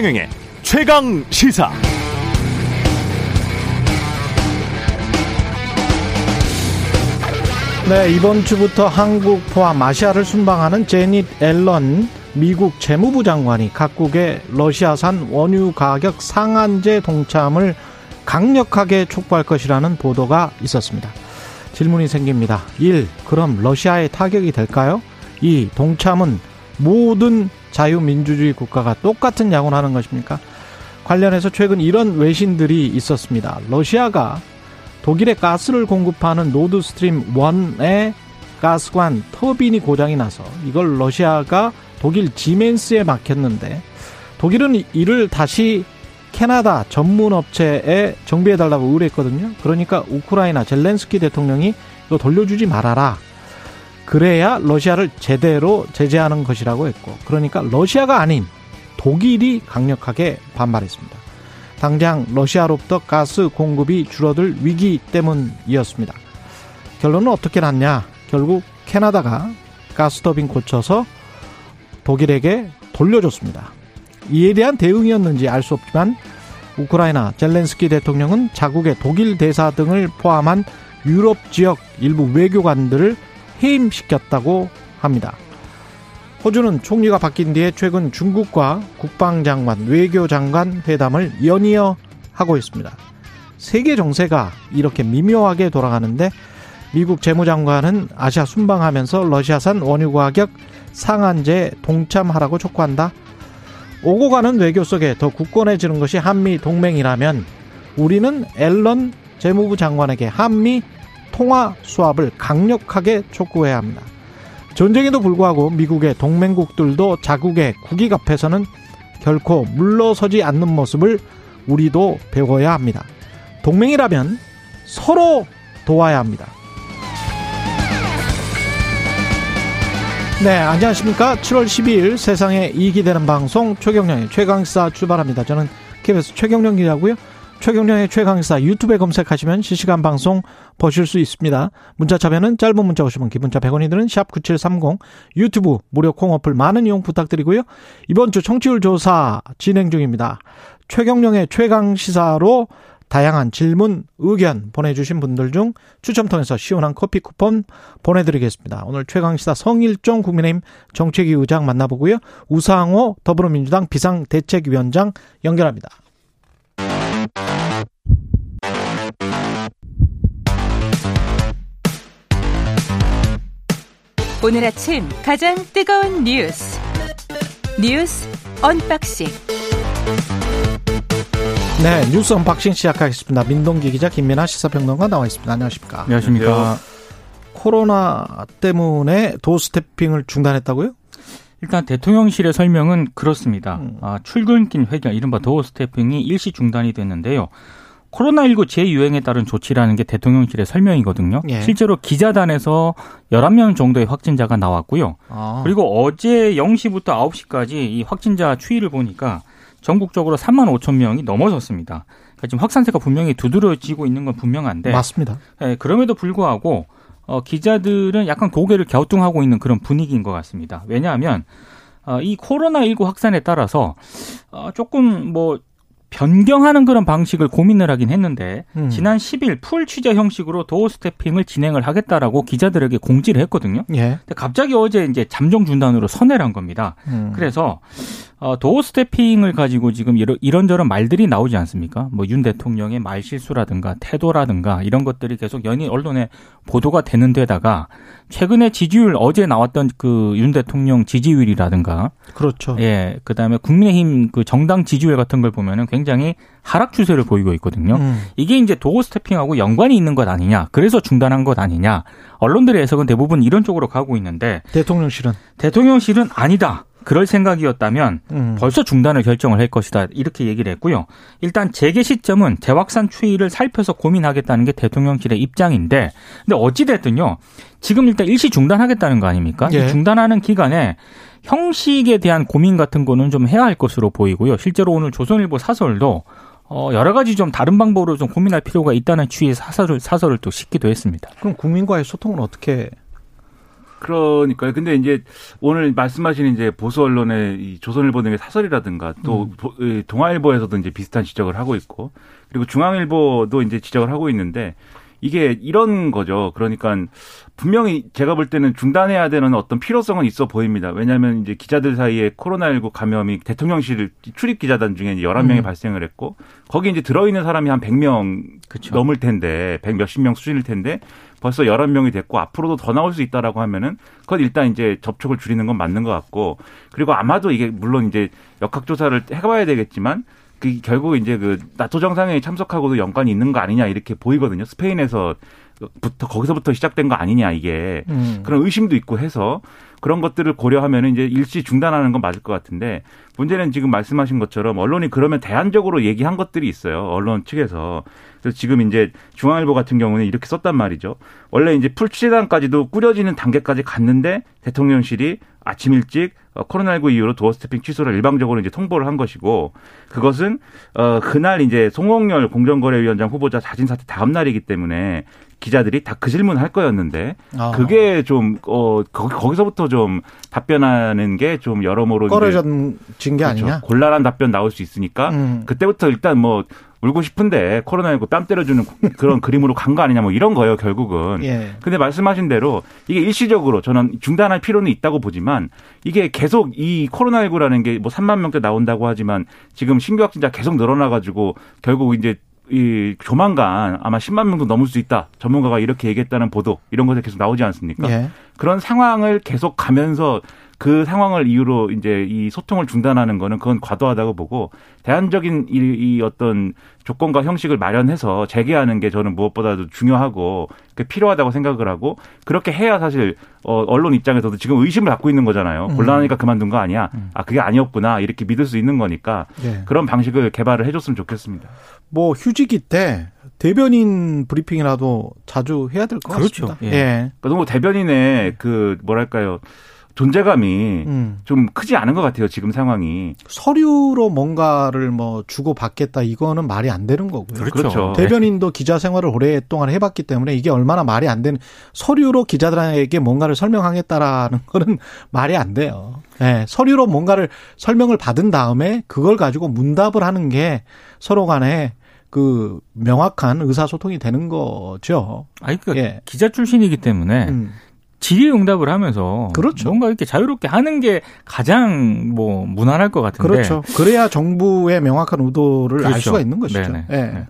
최경영의 최강 시사. 네, 이번 주부터 한국 포함 아시아를 순방하는 제닛 앨런 미국 재무부 장관이 각국의 러시아산 원유 가격 상한제 동참을 강력하게 촉구할 것이라는 보도가 있었습니다. 질문이 생깁니다. 1. 그럼 러시아의 타격이 될까요? 2. 동참은 모든 자유민주주의 국가가 똑같은 약을 하는 것입니까? 관련해서 최근 이런 외신들이 있었습니다. 러시아가 독일에 가스를 공급하는 노드 스트림 1의 가스관 터빈이 고장이 나서 이걸 러시아가 독일 지멘스에 맡겼는데 독일은 이를 다시 캐나다 전문 업체에 정비해달라고 의뢰했거든요. 그러니까 우크라이나 젤렌스키 대통령이 이거 돌려주지 말아라. 그래야 러시아를 제대로 제재하는 것이라고 했고, 그러니까 러시아가 아닌 독일이 강력하게 반발했습니다. 당장 러시아로부터 가스 공급이 줄어들 위기 때문이었습니다. 결론은 어떻게 났냐? 결국 캐나다가 가스터빈 고쳐서 독일에게 돌려줬습니다. 이에 대한 대응이었는지 알 수 없지만 우크라이나 젤렌스키 대통령은 자국의 독일 대사 등을 포함한 유럽 지역 일부 외교관들을 해임시켰다고 합니다. 호주는 총리가 바뀐 뒤에 최근 중국과 국방장관, 외교장관 회담을 연이어 하고 있습니다. 세계 정세가 이렇게 미묘하게 돌아가는데 미국 재무장관은 아시아 순방하면서 러시아산 원유 가격 상한제 동참하라고 촉구한다. 오고 가는 외교 속에 더 굳건해지는 것이 한미 동맹이라면 우리는 앨런 재무부 장관에게 한미 통화 수합을 강력하게 촉구해야 합니다. 전쟁에도 불구하고 미국의 동맹국들도 자국의 국익 앞에서는 결코 물러서지 않는 모습을 우리도 배워야 합니다. 동맹이라면 서로 도와야 합니다. 네, 안녕하십니까. 7월 12일 세상에 이익이 되는 방송 최경령의 최강사 출발합니다. 저는 KBS 최경령 기자고요. 최경령의 최강사 유튜브에 검색하시면 실시간 방송 보실 수 있습니다. 문자 참여는 짧은 문자 오시면 기본자 100원이 드는 샵 9730 유튜브 무료 콩 어플 많은 이용 부탁드리고요. 이번 주 청취율 조사 진행 중입니다. 최경령의 최강 시사로 다양한 질문, 의견 보내주신 분들 중 추첨 통해서 시원한 커피 쿠폰 보내드리겠습니다. 오늘 최강시사 성일종 국민의힘 정책위 의장 만나보고요. 우상호 더불어민주당 비상대책위원장 연결합니다. 오늘 아침 가장 뜨거운 뉴스 뉴스 언박싱 네, 뉴스 언박싱 시작하겠습니다. 민동기 기자, 김민아 시사평론가 나와 있습니다. 안녕하십니까? 안녕하십니까? 코로나 때문에 도 스태핑을 중단했다고요? 일단 대통령실의 설명은 그렇습니다. 음. 아, 출근길 회견, 이른바 도어 스태핑이 일시 중단이 됐는데요. 코로나19 재유행에 따른 조치라는 게 대통령실의 설명이거든요. 예. 실제로 기자단에서 11명 정도의 확진자가 나왔고요. 아. 그리고 어제 0시부터 9시까지 이 확진자 추이를 보니까 전국적으로 3만 5천 명이 넘어섰습니다. 그러니까 지금 확산세가 분명히 두드러지고 있는 건 분명한데. 맞습니다. 예, 그럼에도 불구하고 어, 기자들은 약간 고개를 갸우뚱하고 있는 그런 분위기인 것 같습니다. 왜냐하면 어, 이 코로나19 확산에 따라서 어, 조금 뭐 변경하는 그런 방식을 고민을 하긴 했는데 음. 지난 10일 풀 취재 형식으로 도어 스태핑을 진행을 하겠다라고 기자들에게 공지를 했거든요. 예. 근데 갑자기 어제 이제 잠정 중단으로 선회를 한 겁니다. 음. 그래서 어, 도어 스태핑을 가지고 지금 이런, 이런저런 말들이 나오지 않습니까? 뭐 윤 대통령의 말 실수라든가 태도라든가 이런 것들이 계속 연일 언론에 보도가 되는 데다가 최근에 지지율 어제 나왔던 그 윤 대통령 지지율이라든가 그렇죠. 예. 그다음에 국민의힘 그 정당 지지율 같은 걸 보면은 굉장히 하락 추세를 보이고 있거든요. 음. 이게 이제 도어 스태핑하고 연관이 있는 것 아니냐. 그래서 중단한 것 아니냐. 언론들의 해석은 대부분 이런 쪽으로 가고 있는데 대통령실은 대통령실은 아니다. 그럴 생각이었다면 음. 벌써 중단을 결정을 할 것이다 이렇게 얘기를 했고요. 일단 재개 시점은 재확산 추이를 살펴서 고민하겠다는 게 대통령실의 입장인데, 근데 어찌 됐든요. 지금 일단 일시 중단하겠다는 거 아닙니까? 예. 중단하는 기간에 형식에 대한 고민 같은 거는 좀 해야 할 것으로 보이고요. 실제로 오늘 조선일보 사설도 어, 여러 가지 좀 다른 방법으로 좀 고민할 필요가 있다는 취지의 사설을, 사설을 또 싣기도 했습니다. 그럼 국민과의 소통은 어떻게 그러니까요. 근데 이제 오늘 말씀하신 이제 보수 언론의 이 조선일보 등의 사설이라든가 또 음. 동아일보에서도 이제 비슷한 지적을 하고 있고 그리고 중앙일보도 이제 지적을 하고 있는데 이게 이런 거죠. 그러니까 분명히 제가 볼 때는 중단해야 되는 어떤 필요성은 있어 보입니다. 왜냐하면 이제 기자들 사이에 코로나19 감염이 대통령실 출입 기자단 중에 이제 11명이 음. 발생을 했고 거기 이제 들어있는 사람이 한 100명 그쵸. 넘을 텐데 100 몇십 명 수준일 텐데 벌써 11명이 됐고 앞으로도 더 나올 수 있다라고 하면은 그건 일단 이제 접촉을 줄이는 건 맞는 것 같고 그리고 아마도 이게 물론 이제 역학조사를 해봐야 되겠지만 그 결국 이제 그 나토 정상회의 참석하고도 연관이 있는 거 아니냐 이렇게 보이거든요. 스페인에서 부터 거기서부터 시작된 거 아니냐 이게 음. 그런 의심도 있고 해서 그런 것들을 고려하면 이제 일시 중단하는 건 맞을 것 같은데 문제는 지금 말씀하신 것처럼 언론이 그러면 대안적으로 얘기한 것들이 있어요. 언론 측에서. 그래서 지금 이제 중앙일보 같은 경우는 이렇게 썼단 말이죠. 원래 이제 풀취재단까지도 꾸려지는 단계까지 갔는데 대통령실이 아침 일찍 어, 코로나19 이후로 도어 스태핑 취소를 일방적으로 이제 통보를 한 것이고 그것은 어 그날 이제 송홍열 공정거래위원장 후보자 자진 사퇴 다음 날이기 때문에 기자들이 다 그 질문 할 거였는데 아. 그게 좀어 거기서부터 좀 답변하는 게 좀 여러모로 꺼려진 게 그렇죠. 아니냐 곤란한 답변 나올 수 있으니까 음. 그때부터 일단 뭐 울고 싶은데 코로나19 뺨 때려주는 그런 그림으로 간 거 아니냐 뭐 이런 거예요 결국은. 예. 근데 말씀하신 대로 이게 일시적으로 저는 중단할 필요는 있다고 보지만 이게 계속 이 코로나19라는 게 뭐 3만 명대 나온다고 하지만 지금 신규 확진자 계속 늘어나가지고 결국 이제 이 조만간 아마 10만 명도 넘을 수 있다. 전문가가 이렇게 얘기했다는 보도 이런 것들 계속 나오지 않습니까? 예. 그런 상황을 계속 가면서 그 상황을 이유로 이제 이 소통을 중단하는 거는 그건 과도하다고 보고 대안적인 이, 이 어떤 조건과 형식을 마련해서 재개하는 게 저는 무엇보다도 중요하고 필요하다고 생각을 하고 그렇게 해야 사실 어, 언론 입장에서도 지금 의심을 갖고 있는 거잖아요. 음. 곤란하니까 그만둔 거 아니야. 음. 아 그게 아니었구나 이렇게 믿을 수 있는 거니까 네. 그런 방식을 개발을 해줬으면 좋겠습니다. 뭐 휴직이 때 대변인 브리핑이라도 자주 해야 될것 그렇죠. 같습니다. 예. 예. 그러니까 너무 대변인의 그 뭐랄까요 존재감이 음. 좀 크지 않은 것 같아요. 지금 상황이. 서류로 뭔가를 뭐 주고 받겠다 이거는 말이 안 되는 거고요. 그렇죠. 그렇죠. 대변인도 기자 생활을 오랫동안 해봤기 때문에 이게 얼마나 말이 안 되는 서류로 기자들에게 뭔가를 설명하겠다라는 거는 말이 안 돼요. 네, 서류로 뭔가를 설명을 받은 다음에 그걸 가지고 문답을 하는 게 서로 간에 그 명확한 의사소통이 되는 거죠. 아니 그 예. 기자 출신이기 때문에 음. 질의응답을 하면서 그렇죠. 뭔가 이렇게 자유롭게 하는 게 가장 뭐 무난할 것 같은데 그렇죠. 그래야 정부의 명확한 의도를 그렇죠. 알 수가 있는 것이죠. 네. 네.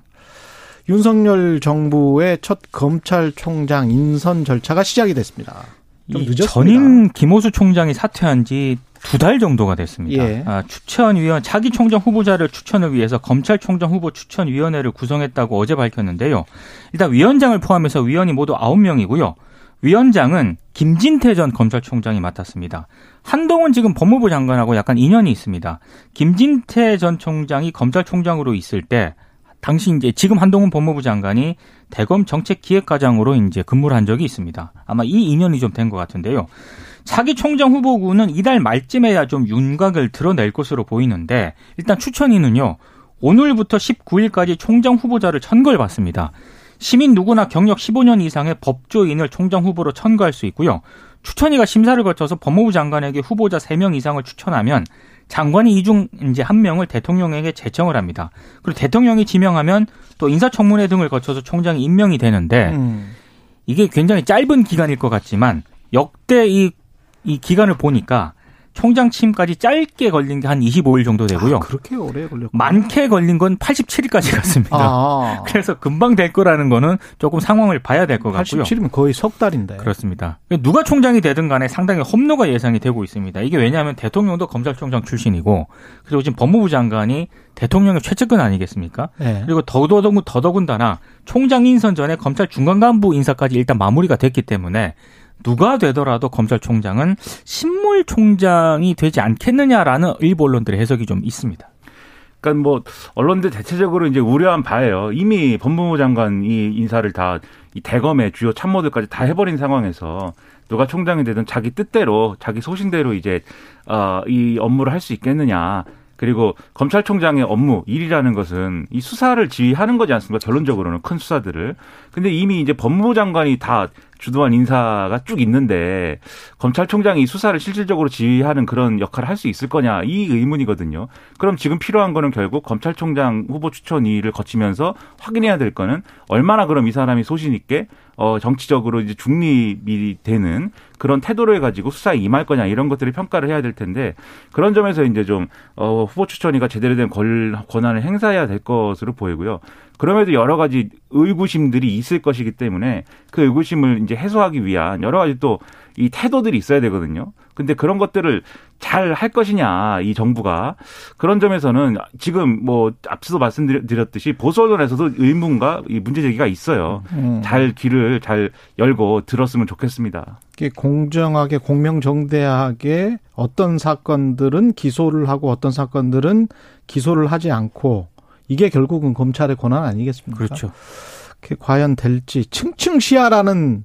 윤석열 정부의 첫 검찰총장 인선 절차가 시작이 됐습니다. 좀 늦었습니다. 전임 김호수 총장이 사퇴한 지 두 달 정도가 됐습니다. 예. 아, 추천위원 차기 총장 후보자를 추천을 위해서 검찰총장 후보 추천위원회를 구성했다고 어제 밝혔는데요. 일단 위원장을 포함해서 위원이 모두 9명이고요. 위원장은 김진태 전 검찰총장이 맡았습니다. 한동훈 지금 법무부 장관하고 약간 인연이 있습니다. 김진태 전 총장이 검찰총장으로 있을 때 당시 이제 지금 한동훈 법무부 장관이 대검 정책기획과장으로 이제 근무를 한 적이 있습니다. 아마 이 인연이 좀 된 것 같은데요. 차기 총장 후보군은 이달 말쯤에야 좀 윤곽을 드러낼 것으로 보이는데 일단 추천위는요. 오늘부터 19일까지 총장 후보자를 천거를 받습니다. 시민 누구나 경력 15년 이상의 법조인을 총장 후보로 천거할 수 있고요. 추천위가 심사를 거쳐서 법무부 장관에게 후보자 3명 이상을 추천하면 장관이 이 중 이제 한 명을 대통령에게 제청을 합니다. 그리고 대통령이 지명하면 또 인사청문회 등을 거쳐서 총장이 임명이 되는데 음. 이게 굉장히 짧은 기간일 것 같지만 역대 이, 이 기간을 보니까 총장 취임까지 짧게 걸린 게 한 25일 정도 되고요. 아, 그렇게 오래 걸렸고 많게 걸린 건 87일까지 갔습니다. 아. 그래서 금방 될 거라는 거는 조금 상황을 봐야 될 것 같고요. 87이면 거의 석 달인데. 그렇습니다. 누가 총장이 되든 간에 상당히 험로가 예상이 되고 있습니다. 이게 왜냐하면 대통령도 검찰총장 출신이고 그리고 지금 법무부 장관이 대통령의 최측근 아니겠습니까? 네. 그리고 더더군 더더군다나 총장 인선 전에 검찰 중간 간부 인사까지 일단 마무리가 됐기 때문에 누가 되더라도 검찰총장은 신물총장이 되지 않겠느냐라는 일부 언론들의 해석이 좀 있습니다. 그러니까 뭐 언론들 대체적으로 이제 우려한 바예요. 이미 법무부 장관이 인사를 다 이 대검의 주요 참모들까지 다 해버린 상황에서 누가 총장이 되든 자기 뜻대로 자기 소신대로 이제 어이 업무를 할 수 있겠느냐. 그리고 검찰총장의 업무 일이라는 것은 이 수사를 지휘하는 거지 않습니까? 결론적으로는 큰 수사들을. 근데 이미 이제 법무부 장관이 다 주도한 인사가 쭉 있는데 검찰총장이 수사를 실질적으로 지휘하는 그런 역할을 할 수 있을 거냐 이 의문이거든요. 그럼 지금 필요한 거는 결국 검찰총장 후보 추천위를 거치면서 확인해야 될 거는 얼마나 그럼 이 사람이 소신 있게 어 정치적으로 이제 중립이 되는 그런 태도를 가지고 수사에 임할 거냐 이런 것들을 평가를 해야 될 텐데 그런 점에서 이제 좀 어, 후보 추천위가 제대로 된 권한을 행사해야 될 것으로 보이고요. 그럼에도 여러 가지 의구심들이 있을 것이기 때문에 그 의구심을 이제 해소하기 위한 여러 가지 또 이 태도들이 있어야 되거든요. 근데 그런 것들을 잘 할 것이냐 이 정부가 그런 점에서는 지금 뭐 앞서도 말씀드렸듯이 보수 언론에서도 의문과 이 문제 제기가 있어요. 음. 잘 귀를 잘 열고 들었으면 좋겠습니다. 공정하게 공명정대하게 어떤 사건들은 기소를 하고 어떤 사건들은 기소를 하지 않고 이게 결국은 검찰의 권한 아니겠습니까? 그렇죠. 그게 과연 될지 층층 시야라는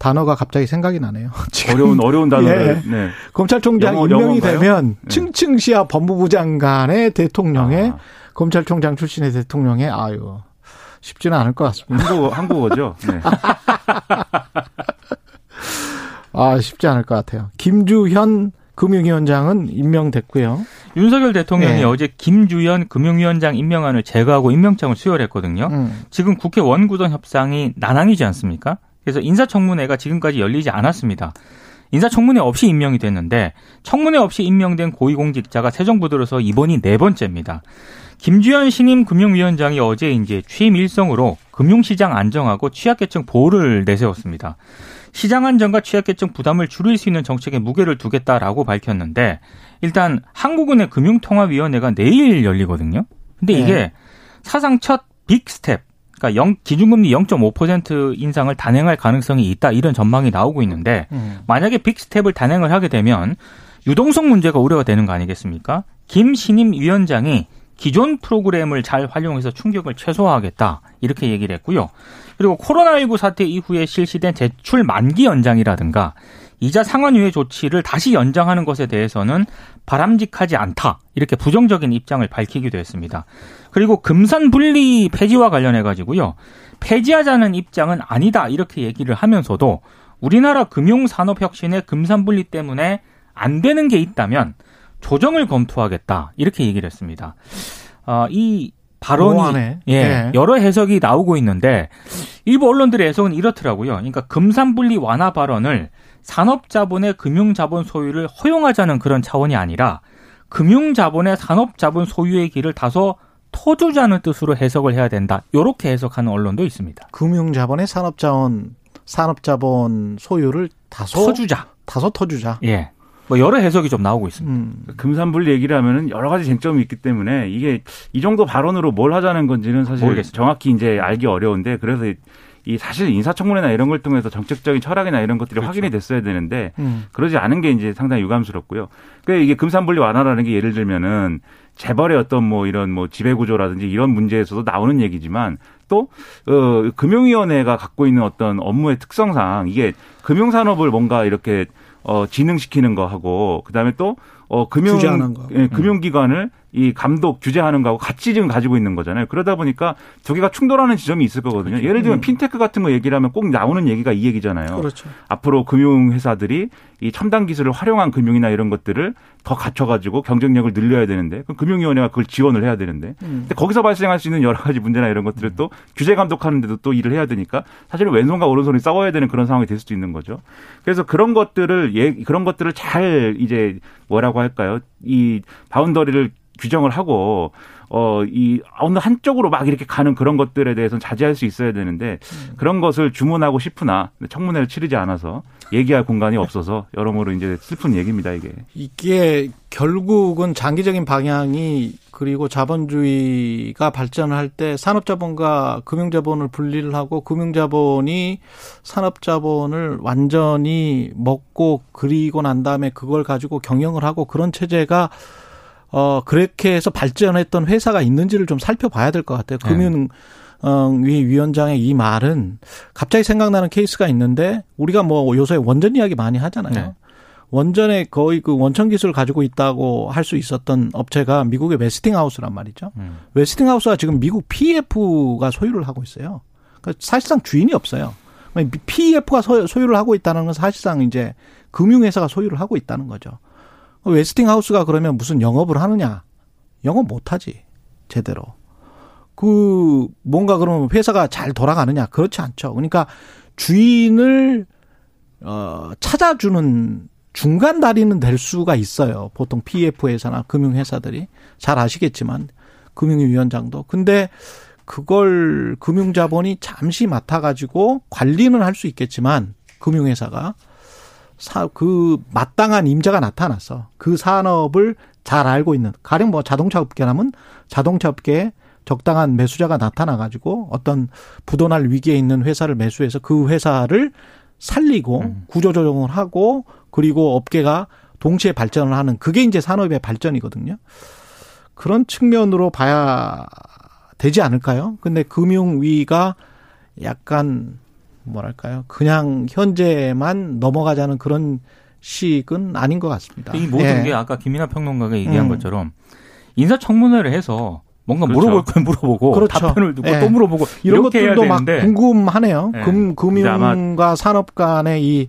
단어가 갑자기 생각이 나네요. 지금 어려운 어려운 단어를 예. 네. 검찰총장 영어, 임명이 영어인가요? 되면 네. 층층시야 법무부 장관의 대통령의 아. 검찰총장 출신의 대통령의 아유 쉽지는 않을 것 같습니다. 한국어 한국어죠. 네. 아 쉽지 않을 것 같아요. 김주현 금융위원장은 임명됐고요. 윤석열 대통령이 네. 어제 김주현 금융위원장 임명안을 제거하고 임명장을 수여했거든요. 음. 지금 국회 원구성 협상이 난항이지 않습니까? 그래서 인사청문회가 지금까지 열리지 않았습니다. 인사청문회 없이 임명이 됐는데 청문회 없이 임명된 고위공직자가 새 정부 들어서 이번이 네 번째입니다. 김주현 신임 금융위원장이 어제 이제 취임 일성으로 금융시장 안정하고 취약계층 보호를 내세웠습니다. 시장 안정과 취약계층 부담을 줄일 수 있는 정책에 무게를 두겠다라고 밝혔는데 일단 한국은행 금융통화위원회가 내일 열리거든요. 근데 이게 네. 사상 첫 빅 스텝 그러니까 영, 기준금리 0.5% 인상을 단행할 가능성이 있다 이런 전망이 나오고 있는데 음. 만약에 빅스텝을 단행을 하게 되면 유동성 문제가 우려가 되는 거 아니겠습니까? 김 신임 위원장이 기존 프로그램을 잘 활용해서 충격을 최소화하겠다 이렇게 얘기를 했고요. 그리고 코로나19 사태 이후에 실시된 대출 만기 연장이라든가 이자 상환유예 조치를 다시 연장하는 것에 대해서는 바람직하지 않다 이렇게 부정적인 입장을 밝히기도 했습니다. 그리고 금산 분리 폐지와 관련해 가지고요 폐지하자는 입장은 아니다 이렇게 얘기를 하면서도 우리나라 금융 산업 혁신의 금산 분리 때문에 안 되는 게 있다면 조정을 검토하겠다 이렇게 얘기를 했습니다. 어, 이 발언이 예, 네. 여러 해석이 나오고 있는데 일부 언론들의 해석은 이렇더라고요. 그러니까 금산분리 완화 발언을 산업자본의 금융자본 소유를 허용하자는 그런 차원이 아니라 금융자본의 산업자본 소유의 길을 다소 터주자는 뜻으로 해석을 해야 된다. 이렇게 해석하는 언론도 있습니다. 금융자본의 산업자원 산업자본 소유를 다소 터주자. 다소 터주자. 예. 뭐 여러 해석이 좀 나오고 있습니다. 음. 금산분리 얘기를 하면은 여러 가지 쟁점이 있기 때문에 이게 이 정도 발언으로 뭘 하자는 건지는 사실 모르겠습니다. 정확히 이제 알기 어려운데 그래서 이 사실 인사청문회나 이런 걸 통해서 정책적인 철학이나 이런 것들이 그렇죠. 확인이 됐어야 되는데 음. 그러지 않은 게 이제 상당히 유감스럽고요. 그러니까 이게 금산분리 완화라는 게 예를 들면은 재벌의 어떤 뭐 이런 뭐 지배 구조라든지 이런 문제에서도 나오는 얘기지만 또 어, 금융위원회가 갖고 있는 어떤 업무의 특성상 이게 금융산업을 뭔가 이렇게 어, 진흥시키는 거 하고 그다음에 또 어, 금융 예, 금융기관을 이 감독 규제하는 거하고 같이 지금 가지고 있는 거잖아요. 그러다 보니까 두 개가 충돌하는 지점이 있을 거거든요. 그렇죠. 예를 들면 음. 핀테크 같은 거 얘기를 하면 꼭 나오는 얘기가 이 얘기잖아요. 그렇죠. 앞으로 금융회사들이 이 첨단 기술을 활용한 금융이나 이런 것들을 더 갖춰가지고 경쟁력을 늘려야 되는데 그럼 금융위원회가 그걸 지원을 해야 되는데 음. 근데 거기서 발생할 수 있는 여러 가지 문제나 이런 것들을 음. 또 규제 감독하는데도 또 일을 해야 되니까 사실은 왼손과 오른손이 싸워야 되는 그런 상황이 될 수도 있는 거죠. 그래서 그런 것들을 예 그런 것들을 잘 이제 뭐라고 할까요? 이 바운더리를 규정을 하고 어, 이, 어느 한쪽으로 막 이렇게 가는 그런 것들에 대해서는 자제할 수 있어야 되는데 음. 그런 것을 주문하고 싶으나 청문회를 치르지 않아서 얘기할 공간이 없어서 여러모로 이제 슬픈 얘기입니다, 이게. 이게 결국은 장기적인 방향이 그리고 자본주의가 발전할 때 산업자본과 금융자본을 분리를 하고 금융자본이 산업자본을 완전히 먹고 그리고 난 다음에 그걸 가지고 경영을 하고 그런 체제가 어, 그렇게 해서 발전했던 회사가 있는지를 좀 살펴봐야 될 것 같아요. 네. 금융, 위 위원장의 이 말은 갑자기 생각나는 케이스가 있는데 우리가 뭐 요새 원전 이야기 많이 하잖아요. 네. 원전에 거의 그 원천 기술을 가지고 있다고 할 수 있었던 업체가 미국의 웨스팅하우스란 말이죠. 음. 웨스팅하우스가 지금 미국 PEF가 소유를 하고 있어요. 그러니까 사실상 주인이 없어요. PEF가 소유를 하고 있다는 건 사실상 이제 금융회사가 소유를 하고 있다는 거죠. 웨스팅하우스가 그러면 무슨 영업을 하느냐? 영업 못하지 제대로. 그 뭔가 그러면 회사가 잘 돌아가느냐? 그렇지 않죠. 그러니까 주인을 어 찾아주는 중간 다리는 될 수가 있어요. 보통 PF회사나 금융회사들이 잘 아시겠지만 금융위원장도. 근데 그걸 금융자본이 잠시 맡아가지고 관리는 할 수 있겠지만 금융회사가 사, 그 마땅한 임자가 나타났어. 그 산업을 잘 알고 있는 가령 뭐 자동차 업계라면 자동차 업계에 적당한 매수자가 나타나 가지고 어떤 부도날 위기에 있는 회사를 매수해서 그 회사를 살리고 음. 구조조정을 하고 그리고 업계가 동시에 발전을 하는 그게 이제 산업의 발전이거든요. 그런 측면으로 봐야 되지 않을까요? 근데 금융위가 약간 뭐랄까요? 그냥 현재만 넘어가자는 그런 식은 아닌 것 같습니다. 이 모든 예. 게 아까 김민하 평론가가 얘기한 음. 것처럼 인사청문회를 해서 뭔가 그렇죠. 물어볼 건 물어보고 그렇죠. 답변을 듣고 예. 또 물어보고 이런 것들도 막 궁금하네요. 예. 금 금융과 산업 간의 이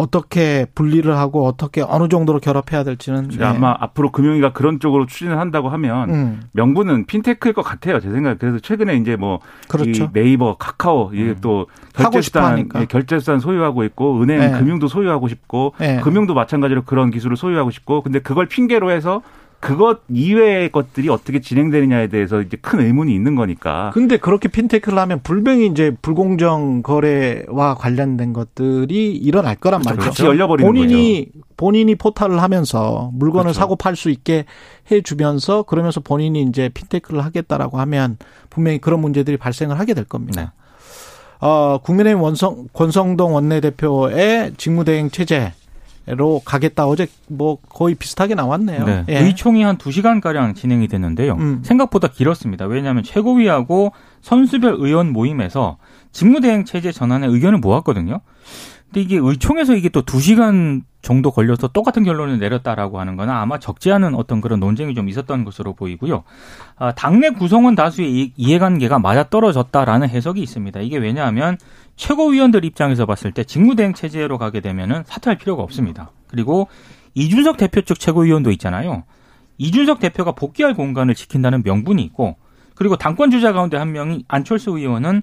어떻게 분리를 하고 어떻게 어느 정도로 결합해야 될지는 네. 아마 앞으로 금융위가 그런 쪽으로 추진을 한다고 하면 음. 명분은 핀테크일 것 같아요. 제 생각에 그래서 최근에 이제 뭐 그렇죠. 네이버, 카카오 이게 음. 또 결제수단 예, 결제수단 소유하고 있고 은행 네. 금융도 소유하고 싶고 네. 금융도 마찬가지로 그런 기술을 소유하고 싶고 근데 그걸 핑계로 해서 그것 이외의 것들이 어떻게 진행되느냐에 대해서 이제 큰 의문이 있는 거니까. 근데 그렇게 핀테크를 하면 불명이 이제 불공정 거래와 관련된 것들이 일어날 거란 그렇죠. 말이죠. 같이 열려버리는 본인이 거죠. 본인이 포탈을 하면서 물건을 그렇죠. 사고 팔 수 있게 해주면서 그러면서 본인이 이제 핀테크를 하겠다라고 하면 분명히 그런 문제들이 발생을 하게 될 겁니다. 네. 어, 국민의힘 원성, 권성동 원내대표의 직무대행 체제 로 가겠다. 어제 뭐 거의 비슷하게 나왔네요. 네. 예. 의총이 한 2시간 가량 진행이 됐는데요. 음. 생각보다 길었습니다. 왜냐하면 최고위하고 선수별 의원 모임에서 직무대행 체제 전환에 의견을 모았거든요. 근데 이게 의총에서 이게 또 2시간 정도 걸려서 똑같은 결론을 내렸다라고 하는 거는 아마 적지 않은 어떤 그런 논쟁이 좀 있었던 것으로 보이고요. 아, 당내 구성원 다수의 이해관계가 맞아떨어졌다라는 해석이 있습니다. 이게 왜냐하면 최고위원들 입장에서 봤을 때 직무대행 체제로 가게 되면은 사퇴할 필요가 없습니다. 그리고 이준석 대표 쪽 최고위원도 있잖아요. 이준석 대표가 복귀할 공간을 지킨다는 명분이 있고 그리고 당권 주자 가운데 한 명이 안철수 의원은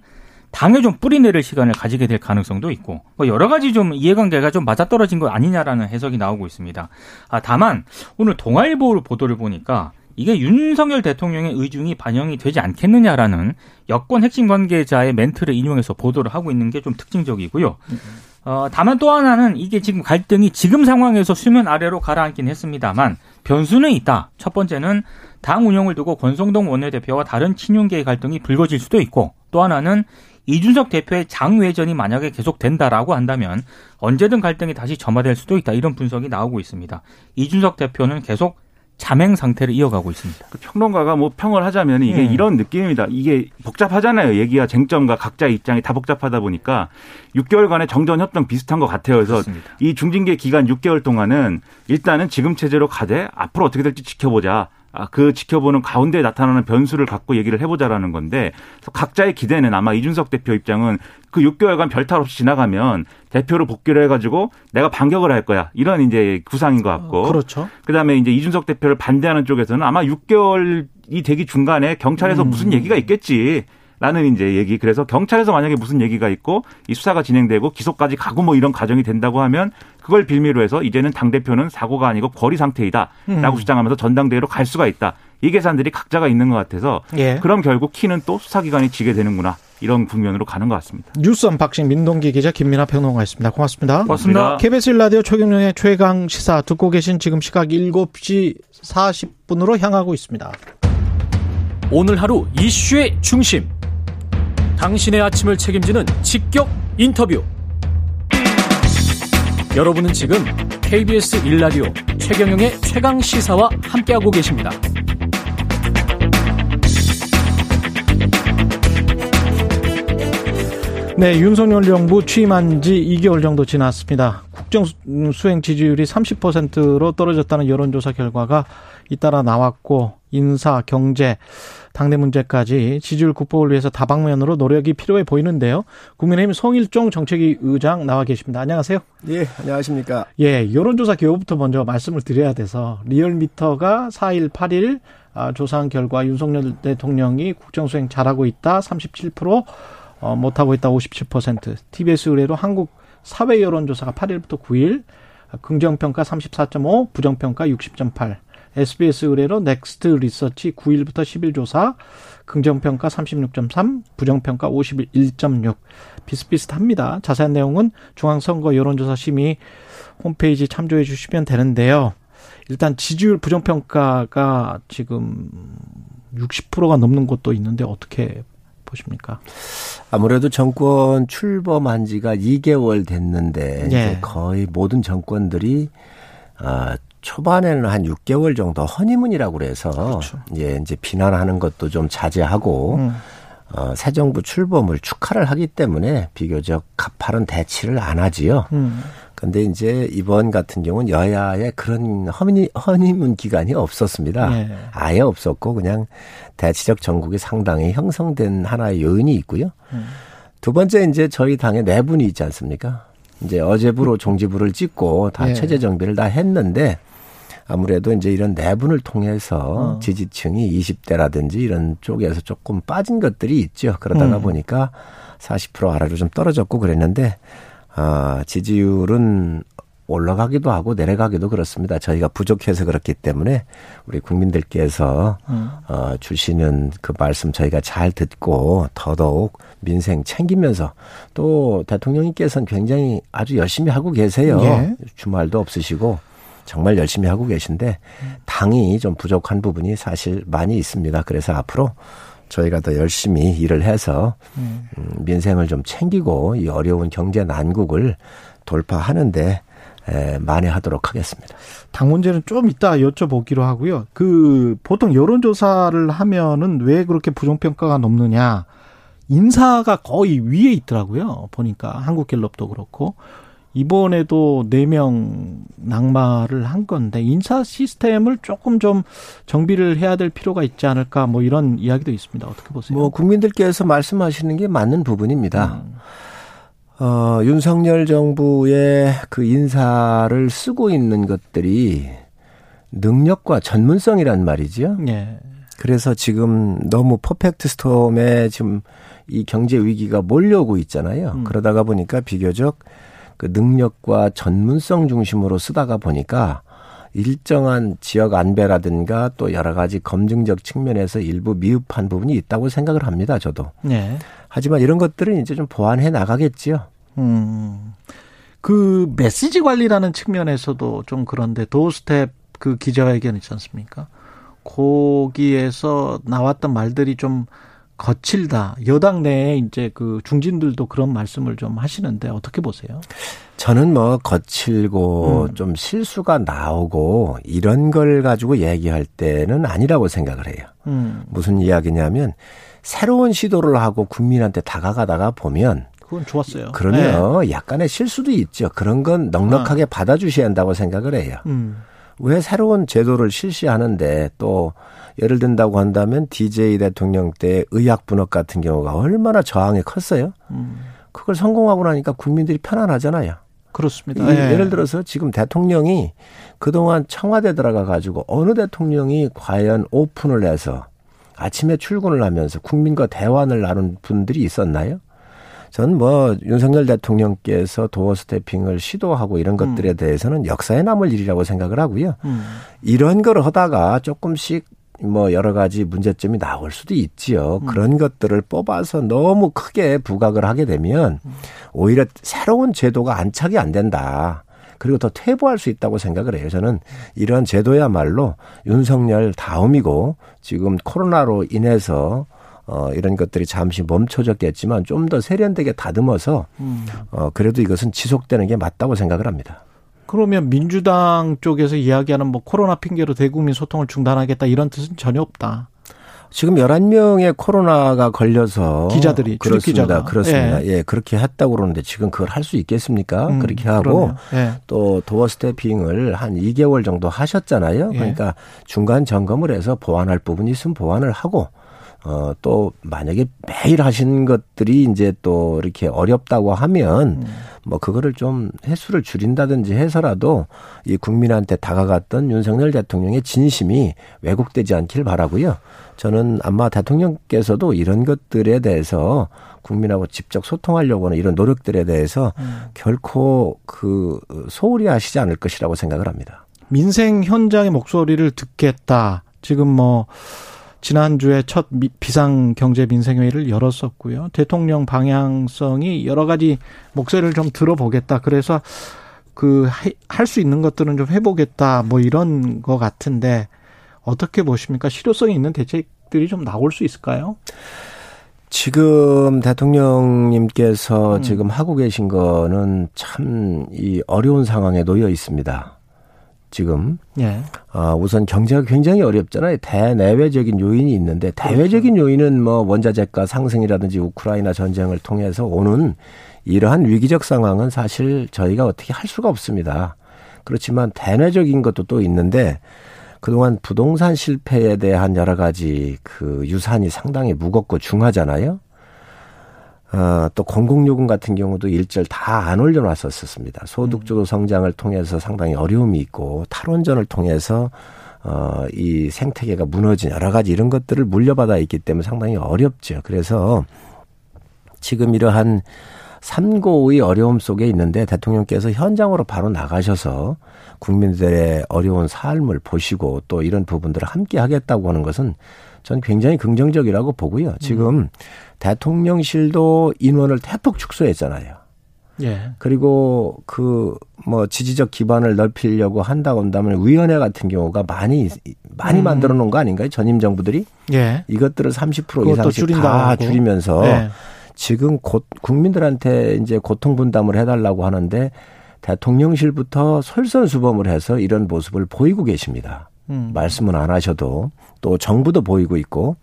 당에 좀 뿌리내릴 시간을 가지게 될 가능성도 있고 뭐 여러 가지 좀 이해관계가 좀 맞아떨어진 것 아니냐라는 해석이 나오고 있습니다. 아, 다만 오늘 동아일보 보도를 보니까 이게 윤석열 대통령의 의중이 반영이 되지 않겠느냐라는 여권 핵심 관계자의 멘트를 인용해서 보도를 하고 있는 게 좀 특징적이고요. 어, 다만 또 하나는 이게 지금 갈등이 지금 상황에서 수면 아래로 가라앉긴 했습니다만 변수는 있다. 첫 번째는 당 운영을 두고 권성동 원내대표와 다른 친윤계의 갈등이 불거질 수도 있고 또 하나는 이준석 대표의 장외전이 만약에 계속된다라고 한다면 언제든 갈등이 다시 점화될 수도 있다. 이런 분석이 나오고 있습니다. 이준석 대표는 계속 자맹 상태를 이어가고 있습니다. 그 평론가가 뭐 평을 하자면 이게 음. 이런 느낌입니다. 이게 복잡하잖아요. 얘기와 쟁점과 각자의 입장이 다 복잡하다 보니까 6개월간의 정전 협정 비슷한 것 같아요. 그래서 그렇습니다. 이 중징계 기간 6개월 동안은 일단은 지금 체제로 가되 앞으로 어떻게 될지 지켜보자. 아, 그 지켜보는 가운데 나타나는 변수를 갖고 얘기를 해보자라는 건데 각자의 기대는 아마 이준석 대표 입장은 그 6개월간 별탈 없이 지나가면 대표를 복귀를 해가지고 내가 반격을 할 거야 이런 이제 구상인 것 같고 어, 그렇죠. 그다음에 이제 이준석 대표를 반대하는 쪽에서는 아마 6개월이 되기 중간에 경찰에서 음. 무슨 얘기가 있겠지. 라는 이제 얘기. 그래서 경찰에서 만약에 무슨 얘기가 있고 이 수사가 진행되고 기소까지 가고 뭐 이런 과정이 된다고 하면 그걸 빌미로 해서 이제는 당대표는 사고가 아니고 거리 상태이다. 라고 음. 주장하면서 전당대회로 갈 수가 있다. 이 계산들이 각자가 있는 것 같아서 예. 그럼 결국 키는 또 수사기관이 지게 되는구나. 이런 국면으로 가는 것 같습니다. 뉴스 언박싱 민동기 기자 김민아 평론가였습니다. 고맙습니다. 고맙습니다. KBS 일라디오 최경영의 최강 시사 듣고 계신 지금 시각 7시 40분으로 향하고 있습니다. 오늘 하루 이슈의 중심. 당신의 아침을 책임지는 직격 인터뷰. 여러분은 지금 KBS 일라디오 최경영의 최강 시사와 함께하고 계십니다. 네, 윤석열 정부 취임한 지 2개월 정도 지났습니다. 국정 수행 지지율이 30%로 떨어졌다는 여론조사 결과가 잇따라 나왔고 인사, 경제 당내 문제까지 지지율 극복을 위해서 다방면으로 노력이 필요해 보이는데요. 국민의힘 송일종 정책위 의장 나와 계십니다. 안녕하세요. 예, 안녕하십니까. 예, 여론조사 기호부터 먼저 말씀을 드려야 돼서 리얼미터가 4일, 8일 아, 조사한 결과 윤석열 대통령이 국정수행 잘하고 있다 37%, 어, 못하고 있다 57%. TBS 의뢰로 한국 사회 여론조사가 8일부터 9일 긍정평가 34.5, 부정평가 60.8. SBS 의뢰로 넥스트 리서치 9일부터 10일 조사 긍정평가 36.3, 부정평가 51.6. 비슷비슷합니다. 자세한 내용은 중앙선거 여론조사 심의 홈페이지 참조해 주시면 되는데요. 일단 지지율 부정평가가 지금 60%가 넘는 곳도 있는데 어떻게 보십니까? 아무래도 정권 출범한 지가 2개월 됐는데 예. 거의 모든 정권들이 아 초반에는 한 6개월 정도 허니문이라고 그래서 그렇죠. 예 이제 비난하는 것도 좀 자제하고 음. 어, 새 정부 출범을 축하를 하기 때문에 비교적 가파른 대치를 안 하지요. 음. 근데 이제 이번 같은 경우는 여야의 그런 허니, 허니문 기간이 없었습니다. 예. 아예 없었고 그냥 대치적 전국이 상당히 형성된 하나의 요인이 있고요. 음. 두 번째 이제 저희 당에 내분이 있지 않습니까? 이제 어제부로 종지부를 찍고 다 예. 체제 정비를 다 했는데 아무래도 이제 이런 내분을 통해서 어. 지지층이 20대라든지 이런 쪽에서 조금 빠진 것들이 있죠. 그러다가 음. 보니까 40% 아래로 좀 떨어졌고 그랬는데 아, 지지율은 올라가기도 하고 내려가기도 그렇습니다. 저희가 부족해서 그렇기 때문에 우리 국민들께서 음. 어, 주시는 그 말씀 저희가 잘 듣고 더더욱 민생 챙기면서 또 대통령님께서는 굉장히 아주 열심히 하고 계세요. 예. 주말도 없으시고 정말 열심히 하고 계신데 당이 좀 부족한 부분이 사실 많이 있습니다. 그래서 앞으로 저희가 더 열심히 일을 해서 음, 민생을 좀 챙기고 이 어려운 경제 난국을 돌파하는데 에, 만회하도록 하겠습니다. 당 문제는 좀 이따 여쭤보기로 하고요. 그 보통 여론조사를 하면은 왜 그렇게 부정평가가 높느냐. 인사가 거의 위에 있더라고요. 보니까 한국갤럽도 그렇고 이번에도 네 명 낙마를 한 건데 인사 시스템을 조금 좀 정비를 해야 될 필요가 있지 않을까 뭐 이런 이야기도 있습니다. 어떻게 보세요? 뭐 국민들께서 말씀하시는 게 맞는 부분입니다. 음. 어, 윤석열 정부의 그 인사를 쓰고 있는 것들이 능력과 전문성이란 말이지요. 예. 그래서 지금 너무 퍼펙트 스톰에 지금 이 경제 위기가 몰려오고 있잖아요. 음. 그러다가 보니까 비교적 그 능력과 전문성 중심으로 쓰다가 보니까 일정한 지역 안배라든가 또 여러 가지 검증적 측면에서 일부 미흡한 부분이 있다고 생각을 합니다. 저도. 예. 하지만 이런 것들은 이제 좀 보완해 나가겠지요. 음. 그 메시지 관리라는 측면에서도 좀 그런데 도어스텝 그 기자회견 있지 않습니까? 거기에서 나왔던 말들이 좀 거칠다. 여당 내에 이제 그 중진들도 그런 말씀을 좀 하시는데 어떻게 보세요? 저는 뭐 거칠고 음. 좀 실수가 나오고 이런 걸 가지고 얘기할 때는 아니라고 생각을 해요. 음. 무슨 이야기냐면 새로운 시도를 하고 국민한테 다가가다가 보면 그건 좋았어요. 네. 그러면 약간의 실수도 있죠. 그런 건 넉넉하게 받아주셔야 한다고 생각을 해요. 음. 왜 새로운 제도를 실시하는데 또 예를 든다고 한다면 DJ 대통령 때 의학 분업 같은 경우가 얼마나 저항이 컸어요. 음. 그걸 성공하고 나니까 국민들이 편안하잖아요. 그렇습니다. 이- 예. 예를 들어서 지금 대통령이 그동안 청와대 들어가 가지고 어느 대통령이 과연 오픈을 해서 아침에 출근을 하면서 국민과 대화를 나눈 분들이 있었나요? 전뭐 윤석열 대통령께서 도어 스태핑을 시도하고 이런 것들에 대해서는 역사에 남을 일이라고 생각을 하고요. 음. 이런 걸 하다가 조금씩 뭐 여러 가지 문제점이 나올 수도 있지요. 그런 것들을 뽑아서 너무 크게 부각을 하게 되면 오히려 새로운 제도가 안착이 안 된다. 그리고 더 퇴보할 수 있다고 생각을 해요. 저는 이러한 제도야말로 윤석열 다음이고 지금 코로나로 인해서 어, 이런 것들이 잠시 멈춰졌겠지만 좀 더 세련되게 다듬어서 음. 어, 그래도 이것은 지속되는 게 맞다고 생각을 합니다. 그러면 민주당 쪽에서 이야기하는 뭐 코로나 핑계로 대국민 소통을 중단하겠다 이런 뜻은 전혀 없다. 지금 11명의 코로나가 걸려서 기자들이, 그렇습니다. 기자가. 그렇습니다. 예. 그렇게 했다고 그러는데 지금 그걸 할 수 있겠습니까? 음, 그렇게 하고. 예. 또 도어 스태핑을 한 2개월 정도 하셨잖아요. 예. 그러니까 중간 점검을 해서 보완할 부분이 있으면 보완을 하고 어, 또 만약에 매일 하신 것들이 이제 또 이렇게 어렵다고 하면 음. 뭐 그거를 좀 횟수를 줄인다든지 해서라도 이 국민한테 다가갔던 윤석열 대통령의 진심이 왜곡되지 않길 바라고요. 저는 아마 대통령께서도 이런 것들에 대해서 국민하고 직접 소통하려고 하는 이런 노력들에 대해서 음. 결코 그 소홀히 하시지 않을 것이라고 생각을 합니다. 민생 현장의 목소리를 듣겠다. 지금 뭐 지난주에 첫 비상 경제 민생 회의를 열었었고요. 대통령 방향성이 여러 가지 목소리를 좀 들어보겠다. 그래서 그 할 수 있는 것들은 좀 해보겠다. 뭐 이런 거 같은데 어떻게 보십니까? 실효성이 있는 대책들이 좀 나올 수 있을까요? 지금 대통령님께서 음. 지금 하고 계신 거는 참 이 어려운 상황에 놓여 있습니다. 지금 예. 어, 우선 경제가 굉장히 어렵잖아요. 대내외적인 요인이 있는데 대외적인 그렇죠. 요인은 뭐 원자재가 상승이라든지 우크라이나 전쟁을 통해서 오는 이러한 위기적 상황은 사실 저희가 어떻게 할 수가 없습니다. 그렇지만 대내적인 것도 또 있는데 그동안 부동산 실패에 대한 여러 가지 그 유산이 상당히 무겁고 중하잖아요. 어, 또 공공요금 같은 경우도 일절 다 안 올려놨었습니다. 소득주도 성장을 통해서 상당히 어려움이 있고 탈원전을 통해서 어, 이 생태계가 무너진 여러 가지 이런 것들을 물려받아 있기 때문에 상당히 어렵죠. 그래서 지금 이러한 삼고의 어려움 속에 있는데 대통령께서 현장으로 바로 나가셔서 국민들의 어려운 삶을 보시고 또 이런 부분들을 함께 하겠다고 하는 것은 저는 굉장히 긍정적이라고 보고요. 지금 음. 대통령실도 인원을 대폭 축소했잖아요. 예. 그리고 그 뭐 지지적 기반을 넓히려고 한다고 한다면 위원회 같은 경우가 많이 많이 음. 만들어 놓은 거 아닌가요? 전임 정부들이 예. 이것들을 30% 이상씩 다 줄이면서 예. 지금 곧 국민들한테 이제 고통 분담을 해달라고 하는데 대통령실부터 솔선수범을 해서 이런 모습을 보이고 계십니다. 음. 말씀은 안 하셔도 또 정부도 보이고 있고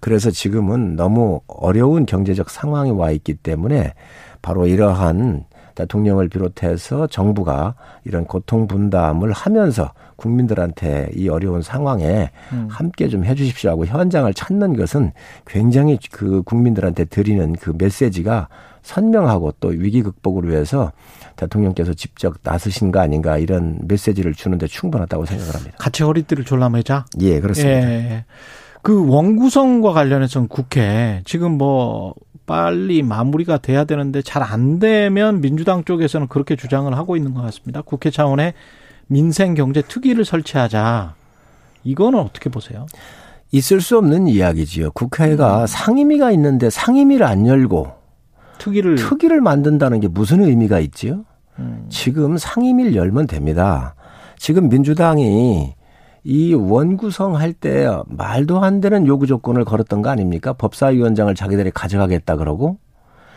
그래서 지금은 너무 어려운 경제적 상황이 와 있기 때문에 바로 이러한 대통령을 비롯해서 정부가 이런 고통 분담을 하면서 국민들한테 이 어려운 상황에 음. 함께 좀 해주십시오 하고 현장을 찾는 것은 굉장히 그 국민들한테 드리는 그 메시지가 선명하고 또 위기 극복을 위해서 대통령께서 직접 나서신 거 아닌가 이런 메시지를 주는데 충분하다고 생각을 합니다. 같이 허리띠를 졸라매자? 예, 그렇습니다. 예. 그 원구성과 관련해서는 국회 지금 뭐 빨리 마무리가 돼야 되는데 잘 안 되면 민주당 쪽에서는 그렇게 주장을 하고 있는 것 같습니다. 국회 차원의 민생 경제 특위를 설치하자. 이거는 어떻게 보세요? 있을 수 없는 이야기지요. 국회가 음. 상임위가 있는데 상임위를 안 열고 특위를 특위를 만든다는 게 무슨 의미가 있지요? 음. 지금 상임위를 열면 됩니다. 지금 민주당이 이 원구성 할 때 말도 안 되는 요구 조건을 걸었던 거 아닙니까? 법사위원장을 자기들이 가져가겠다 그러고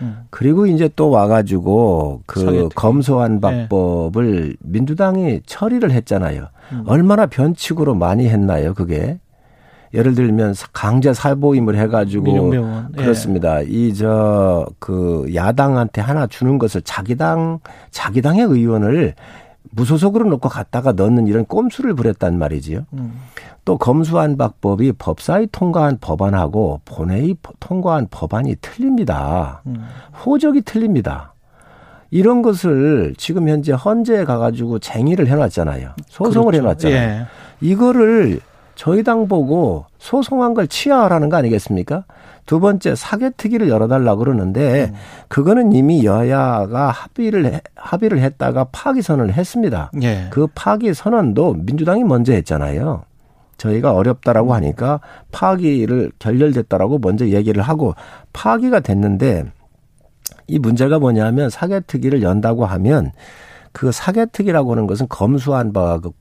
음. 그리고 이제 또 와가지고 그. 검소한 네. 박법을 네. 민주당이 처리를 했잖아요. 음. 얼마나 변칙으로 많이 했나요, 그게? 예를 들면 강제 살보임을 해가지고 예. 그렇습니다. 이저 그 야당한테 하나 주는 것을 자기 당 자기 당의 의원을 무소속으로 놓고 갔다가 넣는 이런 꼼수를 부렸단 말이지요. 음. 또 검수한 박법이 법사위 통과한 법안하고 본회의 통과한 법안이 틀립니다. 음. 호적이 틀립니다. 이런 것을 지금 현재 헌재에 가가지고 쟁의를 해놨잖아요. 소송을 그렇죠. 해놨잖아요. 예. 이거를 저희 당 보고 소송한 걸 취하하라는 거 아니겠습니까? 두 번째 사개특위를 열어달라 그러는데 음. 그거는 이미 여야가 합의를 해, 합의를 했다가 파기 선언을 했습니다. 예. 그 파기 선언도 민주당이 먼저 했잖아요. 저희가 어렵다라고 하니까 파기를 결렬됐다라고 먼저 얘기를 하고 파기가 됐는데 이 문제가 뭐냐면 사개특위를 연다고 하면 그 사개특위라고 하는 것은 검수한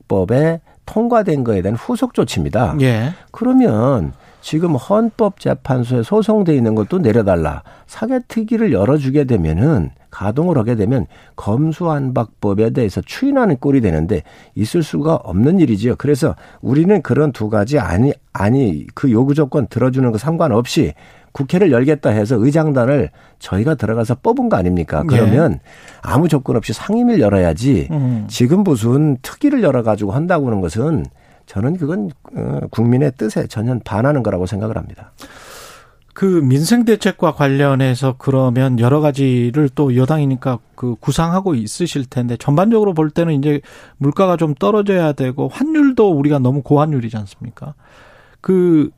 법에 통과된 거에 대한 후속 조치입니다. 예. 그러면 지금 헌법재판소에 소송돼 있는 것도 내려달라. 사개특위를 열어주게 되면은 가동을 하게 되면 검수안박법에 대해서 추인하는 꼴이 되는데 있을 수가 없는 일이지요. 그래서 우리는 그런 두 가지 아니 아니 그 요구 조건 들어주는 거 상관없이 국회를 열겠다 해서 의장단을 저희가 들어가서 뽑은 거 아닙니까? 네. 그러면 네. 아무 조건 없이 상임위를 열어야지 음. 지금 무슨 특위를 열어가지고 한다고 하는 것은 저는 그건 어, 국민의 뜻에 전혀 반하는 거라고 생각을 합니다. 그 민생 대책과 관련해서 그러면 여러 가지를 또 여당이니까 그 구상하고 있으실 텐데 전반적으로 볼 때는 이제 물가가 좀 떨어져야 되고 환율도 우리가 너무 고환율이지 않습니까? 그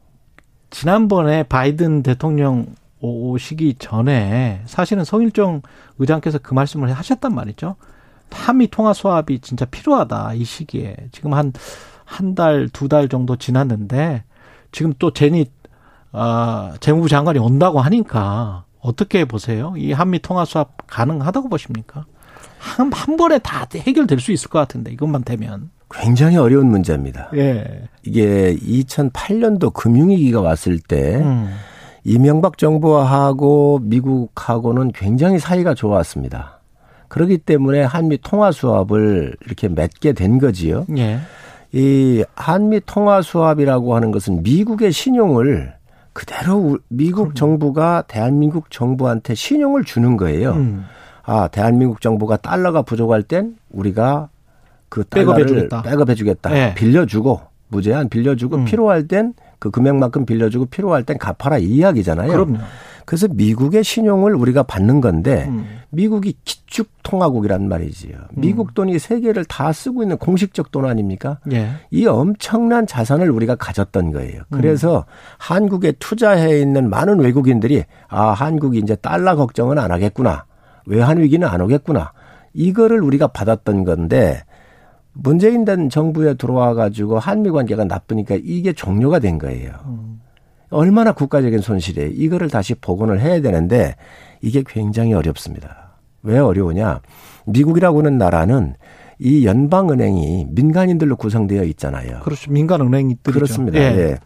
지난번에 바이든 대통령 오시기 전에 사실은 성일정 의장께서 그 말씀을 하셨단 말이죠. 한미 통화 수합이 진짜 필요하다 이 시기에 지금 한 한 달두달 정도 지났는데 지금 또 제니 아, 재무부 장관이 온다고 하니까 어떻게 보세요? 이 한미 통화 수합 가능하다고 보십니까? 한, 한 번에 다 해결될 수 있을 것 같은데 이것만 되면. 굉장히 어려운 문제입니다. 예. 이게 2008년도 금융위기가 왔을 때 음. 이명박 정부하고 미국하고는 굉장히 사이가 좋았습니다. 그렇기 때문에 한미 통화 수합을 이렇게 맺게 된 거지요. 예. 이 한미 통화 수합이라고 하는 것은 미국의 신용을 그대로 미국 그럼. 정부가 대한민국 정부한테 신용을 주는 거예요. 음. 아, 대한민국 정부가 달러가 부족할 땐 우리가 그 달러를 백업해 주겠다. 네. 빌려주고 무제한 빌려주고 음. 필요할 땐 그 금액만큼 빌려주고 필요할 땐 갚아라 이 이야기잖아요. 그럼요. 그래서 미국의 신용을 우리가 받는 건데 음. 미국이 기축 통화국이란 말이지요. 음. 미국 돈이 세계를 다 쓰고 있는 공식적 돈 아닙니까? 예. 이 엄청난 자산을 우리가 가졌던 거예요. 음. 그래서 음. 한국에 투자해 있는 많은 외국인들이 아 한국이 이제 달러 걱정은 안 하겠구나. 외환 위기는 안 오겠구나. 이거를 우리가 받았던 건데 문재인 된 정부에 들어와 가지고 한미 관계가 나쁘니까 이게 종료가 된 거예요. 음. 얼마나 국가적인 손실이에요. 이거를 다시 복원을 해야 되는데 이게 굉장히 어렵습니다. 왜 어려우냐? 미국이라고 하는 나라는 이 연방은행이 민간인들로 구성되어 있잖아요. 그렇죠. 민간은행이 그렇습니다. 예. 예.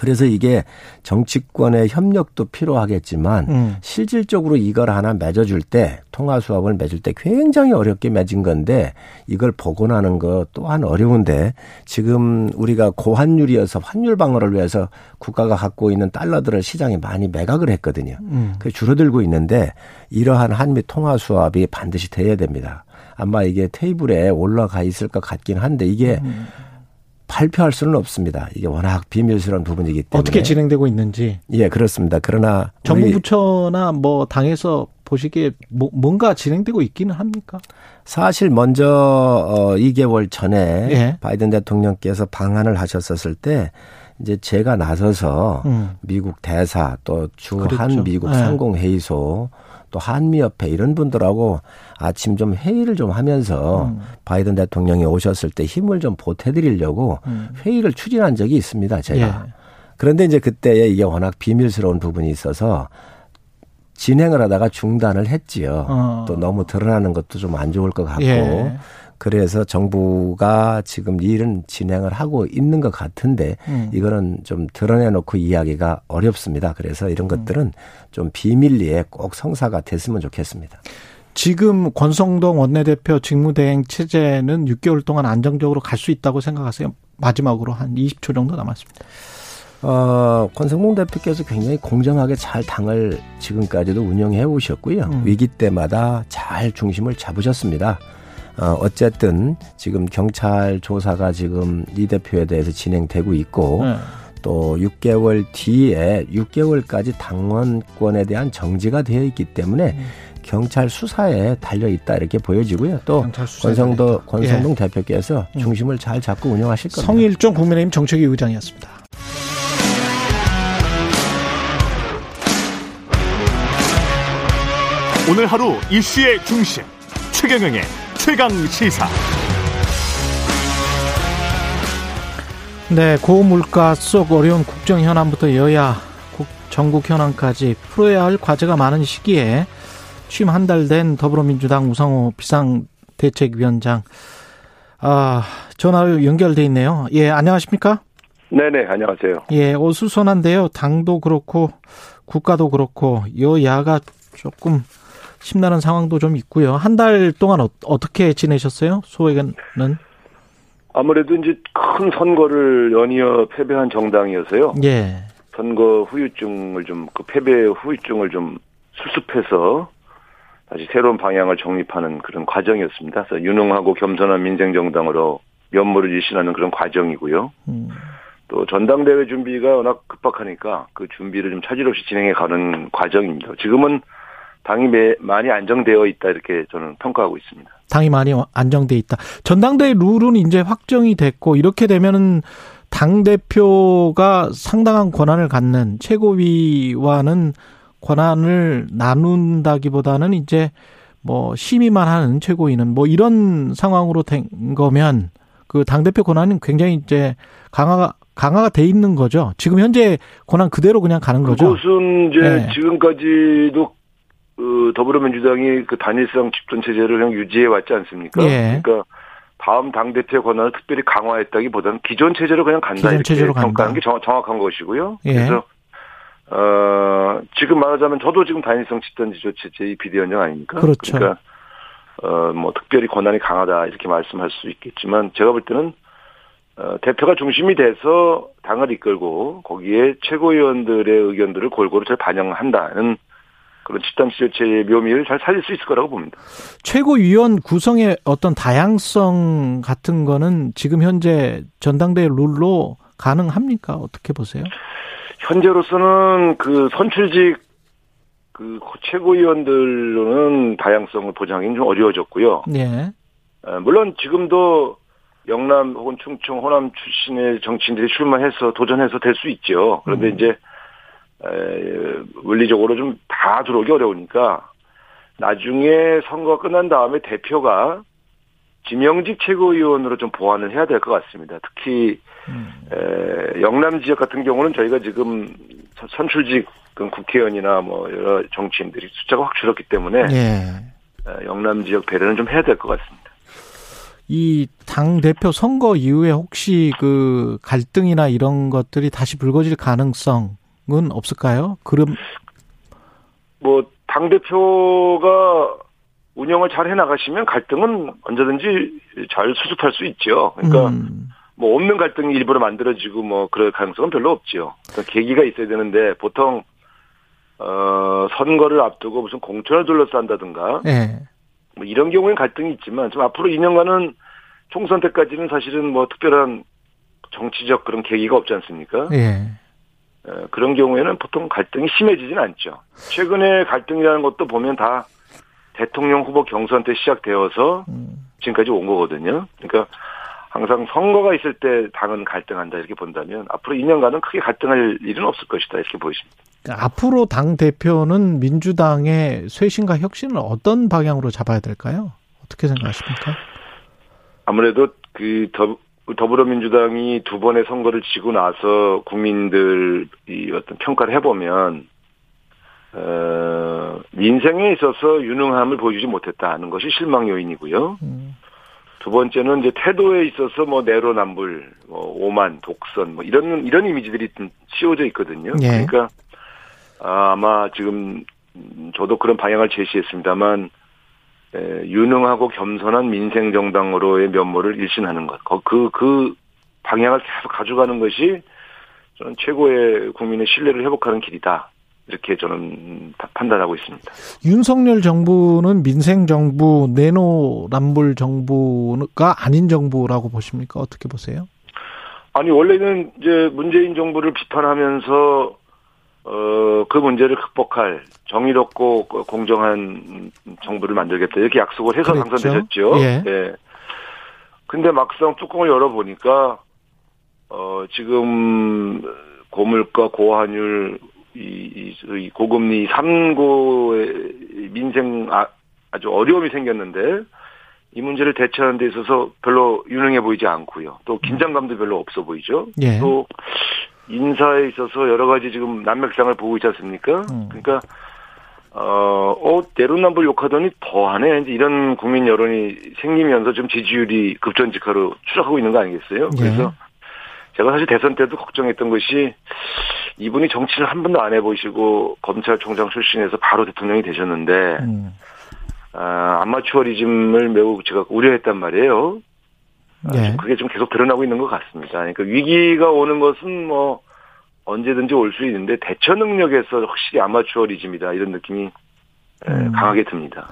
그래서 이게 정치권의 협력도 필요하겠지만 음. 실질적으로 이걸 하나 맺어줄 때 통화 수합을 맺을 때 굉장히 어렵게 맺은 건데 이걸 복원하는 것 또한 어려운데 지금 우리가 고환율이어서 환율 방어를 위해서 국가가 갖고 있는 달러들을 시장에 많이 매각을 했거든요. 음. 그 줄어들고 있는데 이러한 한미 통화 수합이 반드시 돼야 됩니다. 아마 이게 테이블에 올라가 있을 것 같긴 한데 이게 음. 발표할 수는 없습니다. 이게 워낙 비밀스러운 부분이기 때문에 어떻게 진행되고 있는지 예 그렇습니다. 그러나 정부 부처나 뭐 당에서 보시기에 뭐, 뭔가 진행되고 있기는 합니까? 사실 먼저 어 2개월 전에 예. 바이든 대통령께서 방한을 하셨었을 때 이제 제가 나서서 음. 미국 대사 또 주한 그렇죠. 미국 예. 상공회의소 또 한미협회 이런 분들하고 아침 좀 회의를 좀 하면서 음. 바이든 대통령이 오셨을 때 힘을 좀 보태드리려고 음. 회의를 추진한 적이 있습니다. 제가. 예. 그런데 이제 그때 이게 워낙 비밀스러운 부분이 있어서 진행을 하다가 중단을 했지요. 어. 또 너무 드러나는 것도 좀 안 좋을 것 같고. 예. 그래서 정부가 지금 일은 진행을 하고 있는 것 같은데 음. 이거는 좀 드러내놓고 이야기가 어렵습니다. 그래서 이런 음. 것들은 좀 비밀리에 꼭 성사가 됐으면 좋겠습니다. 지금 권성동 원내대표 직무대행 체제는 6개월 동안 안정적으로 갈 수 있다고 생각하세요? 마지막으로 한 20초 정도 남았습니다. 어, 권성동 대표께서 굉장히 공정하게 잘 당을 지금까지도 운영해 오셨고요. 음. 위기 때마다 잘 중심을 잡으셨습니다. 어, 어쨌든 지금 경찰 조사가 지금 이 대표에 대해서 진행되고 있고 네. 또 6개월 뒤에 6개월까지 당원권에 대한 정지가 되어 있기 때문에 음. 경찰 수사에 달려 있다 이렇게 보여지고요. 또 권성도 권성동 예. 대표께서 음. 중심을 잘 잡고 운영하실 겁니다. 성일종 국민의힘 정책위 의장이었습니다. 오늘 하루 이슈의 중심 최경영의 최강 시사. 네, 고물가 속 어려운 국정 현안부터 여야 전국 현안까지 풀어야 할 과제가 많은 시기에 취임 한 달 된 더불어민주당 우상호 비상대책위원장 아 전화로 연결돼 있네요. 예, 안녕하십니까? 네네, 안녕하세요. 예, 어수선한데요. 당도 그렇고 국가도 그렇고 여야가 조금 심란한 상황도 좀 있고요. 한 달 동안 어, 떻게 지내셨어요? 소에게는? 아무래도 이제 큰 선거를 연이어 패배한 정당이어서요. 예. 선거 후유증을 좀, 그 패배 후유증을 좀 수습해서 다시 새로운 방향을 정립하는 그런 과정이었습니다. 그래서 유능하고 겸손한 민생정당으로 면모를 일신하는 그런 과정이고요. 음. 또 전당대회 준비가 워낙 급박하니까 그 준비를 좀 차질 없이 진행해 가는 과정입니다. 지금은 당이 매, 많이 안정되어 있다 이렇게 저는 평가하고 있습니다. 당이 많이 안정돼 있다. 전당대회 룰은 이제 확정이 됐고 이렇게 되면은 당 대표가 상당한 권한을 갖는 최고위와는 권한을 나눈다기보다는 이제 뭐 심의만 하는 최고위는 뭐 이런 상황으로 된 거면 그 당 대표 권한은 굉장히 이제 강화가 강화가 돼 있는 거죠. 지금 현재 권한 그대로 그냥 가는 거죠. 그것은 이제 네. 지금까지도 그 더불어민주당이 그 단일성 집권 체제를 그냥 유지해 왔지 않습니까? 예. 그러니까 다음 당 대표의 권한을 특별히 강화했다기보다는 기존 체제로 그냥 간다 기존 이렇게 체제로. 평가하는 게 정, 정확한 것이고요. 예. 그래서 어 지금 말하자면 저도 지금 단일성 집단 지조 체제의 비대위원장 아닙니까? 그렇죠. 그러니까 어뭐 특별히 권한이 강하다 이렇게 말씀할 수 있겠지만 제가 볼 때는 어, 대표가 중심이 돼서 당을 이끌고 거기에 최고위원들의 의견들을 골고루 잘 반영한다는 그런 집단 지조체의 묘미를 잘 살릴 수 있을 거라고 봅니다. 최고위원 구성의 어떤 다양성 같은 거는 지금 현재 전당대회 룰로 가능합니까? 어떻게 보세요? 현재로서는 그 선출직 그 최고위원들로는 다양성을 보장하기는 좀 어려워졌고요. 예. 어, 물론 지금도 영남 혹은 충청, 호남 출신의 정치인들이 출마해서 도전해서 될 수 있죠. 그런데 음. 이제 에, 물리적으로 좀 다 들어오기 어려우니까 나중에 선거가 끝난 다음에 대표가 지명직 최고위원으로 좀 보완을 해야 될 것 같습니다. 특히 음. 에, 영남 지역 같은 경우는 저희가 지금 선- 선출직 그 국회의원이나 뭐 여러 정치인들이 숫자가 확 줄었기 때문에 예. 에, 영남 지역 배려는 좀 해야 될 것 같습니다. 이 당 대표 선거 이후에 혹시 그 갈등이나 이런 것들이 다시 불거질 가능성 은 없을까요? 그럼 뭐당 대표가 운영을 잘 해나가시면 갈등은 언제든지 잘 수습할 수 있죠. 그러니까 음, 뭐 없는 갈등이 일부러 만들어지고 뭐 그럴 가능성은 별로 없죠. 그러니까 계기가 있어야 되는데 보통 어 선거를 앞두고 무슨 공천을 둘러싼다든가 예. 뭐 이런 경우엔 갈등이 있지만 좀 앞으로 2년간은 총선 때까지는 사실은 뭐 특별한 정치적 그런 계기가 없지 않습니까? 예. 어, 그런 경우에는 보통 갈등이 심해지진 않죠. 최근에 갈등이라는 것도 보면 다 대통령 후보 경선 때 시작되어서 음. 지금까지 온 거거든요. 그러니까 항상 선거가 있을 때 당은 갈등한다 이렇게 본다면 앞으로 2년간은 크게 갈등할 일은 없을 것이다 이렇게 보이십니다. 그러니까 앞으로 당 대표는 민주당의 쇄신과 혁신을 어떤 방향으로 잡아야 될까요? 어떻게 생각하십니까? 아무래도 그 더, 더불어민주당이 두 번의 선거를 지고 나서 국민들이 어떤 평가를 해보면 어, 민생에 있어서 유능함을 보여주지 못했다는 것이 실망 요인이고요. 음. 두 번째는 이제 태도에 있어서 뭐 내로남불, 뭐 오만, 독선, 뭐 이런 이런 이미지들이 좀 씌워져 있거든요. 예. 그러니까 아, 아마 지금 음, 저도 그런 방향을 제시했습니다만 에, 유능하고 겸손한 민생 정당으로의 면모를 일신하는 것, 그그 그 방향을 계속 가져가는 것이 저는 최고의 국민의 신뢰를 회복하는 길이다. 이렇게 저는 파- 판단하고 있습니다. 윤석열 정부는 민생 정부, 내노남불 정부가 아닌 정부라고 보십니까? 어떻게 보세요? 아니 원래는 이제 문재인 정부를 비판하면서 어 그 문제를 극복할 정의롭고 공정한 정부를 만들겠다 이렇게 약속을 해서 그랬죠. 당선되셨죠. 예. 예. 근데 막상 뚜껑을 열어 보니까 어 지금 고물가 고환율 이, 이, 이 고금리 삼고의 민생 아, 아주 어려움이 생겼는데 이 문제를 대처하는 데 있어서 별로 유능해 보이지 않고요. 또 긴장감도 별로 없어 보이죠. 예. 또 인사에 있어서 여러 가지 지금 난맥상을 보고 있지 않습니까? 음. 그러니까 어, 어, 내로남불 욕하더니 더하네. 이제 이런 국민 여론이 생기면서 좀 지지율이 급전직하로 추락하고 있는 거 아니겠어요? 예. 그래서 제가 사실 대선 때도 걱정했던 것이 이분이 정치를 한 번도 안 해보시고 검찰총장 출신에서 바로 대통령이 되셨는데 음. 아, 아마추어리즘을 매우 제가 우려했단 말이에요. 좀 그게 좀 계속 드러나고 있는 것 같습니다. 그러니까 위기가 오는 것은 뭐 언제든지 올 수 있는데 대처 능력에서 확실히 아마추어리즘이다 이런 느낌이 예, 음. 강하게 듭니다.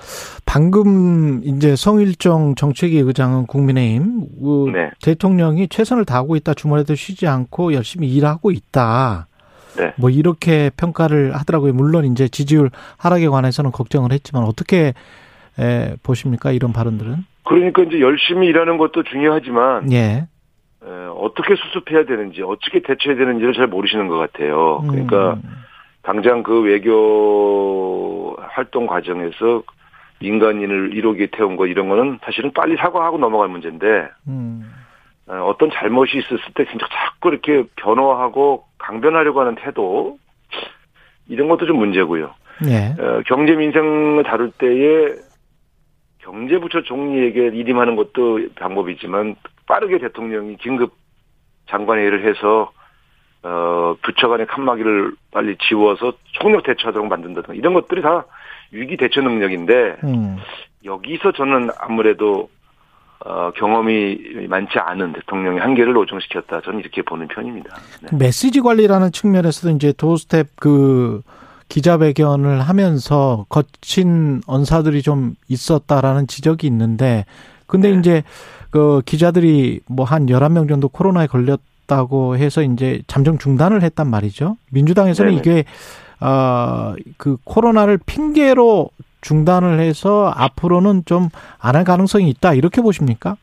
방금 이제 성일정 정책위 의장은 국민의힘 그 네. 대통령이 최선을 다하고 있다 주말에도 쉬지 않고 열심히 일하고 있다. 네. 뭐 이렇게 평가를 하더라고요. 물론 이제 지지율 하락에 관해서는 걱정을 했지만 어떻게 에, 보십니까 이런 발언들은? 그러니까 이제 열심히 일하는 것도 중요하지만 예. 에, 어떻게 수습해야 되는지 어떻게 대처해야 되는지를 잘 모르시는 것 같아요. 그러니까 음. 당장 그 외교 활동 과정에서 민간인을 1호기에 태운 거 이런 거는 사실은 빨리 사과하고 넘어갈 문제인데 음. 어, 어떤 잘못이 있었을 때 진짜 자꾸 이렇게 변호하고 강변하려고 하는 태도 이런 것도 좀 문제고요. 예. 어, 경제 민생을 다룰 때에 경제부처 총리에게 일임하는 것도 방법이지만 빠르게 대통령이 긴급 장관회의를 해서 어, 부처 간의 칸막이를 빨리 지워서 총력 대처하도록 만든다든가 이런 것들이 다 위기 대처 능력인데 음. 여기서 저는 아무래도 어, 경험이 많지 않은 대통령의 한계를 노정시켰다. 저는 이렇게 보는 편입니다. 네. 메시지 관리라는 측면에서도 이제 도스텝 그 기자회견을 하면서 거친 언사들이 좀 있었다라는 지적이 있는데 근데 네. 이제 그 기자들이 뭐한 11명 정도 코로나에 걸렸다고 해서 이제 잠정 중단을 했단 말이죠. 민주당에서는 네네. 이게 어그 코로나를 핑계로 중단을 해서 앞으로는 좀 안 할 가능성이 있다 이렇게 보십니까?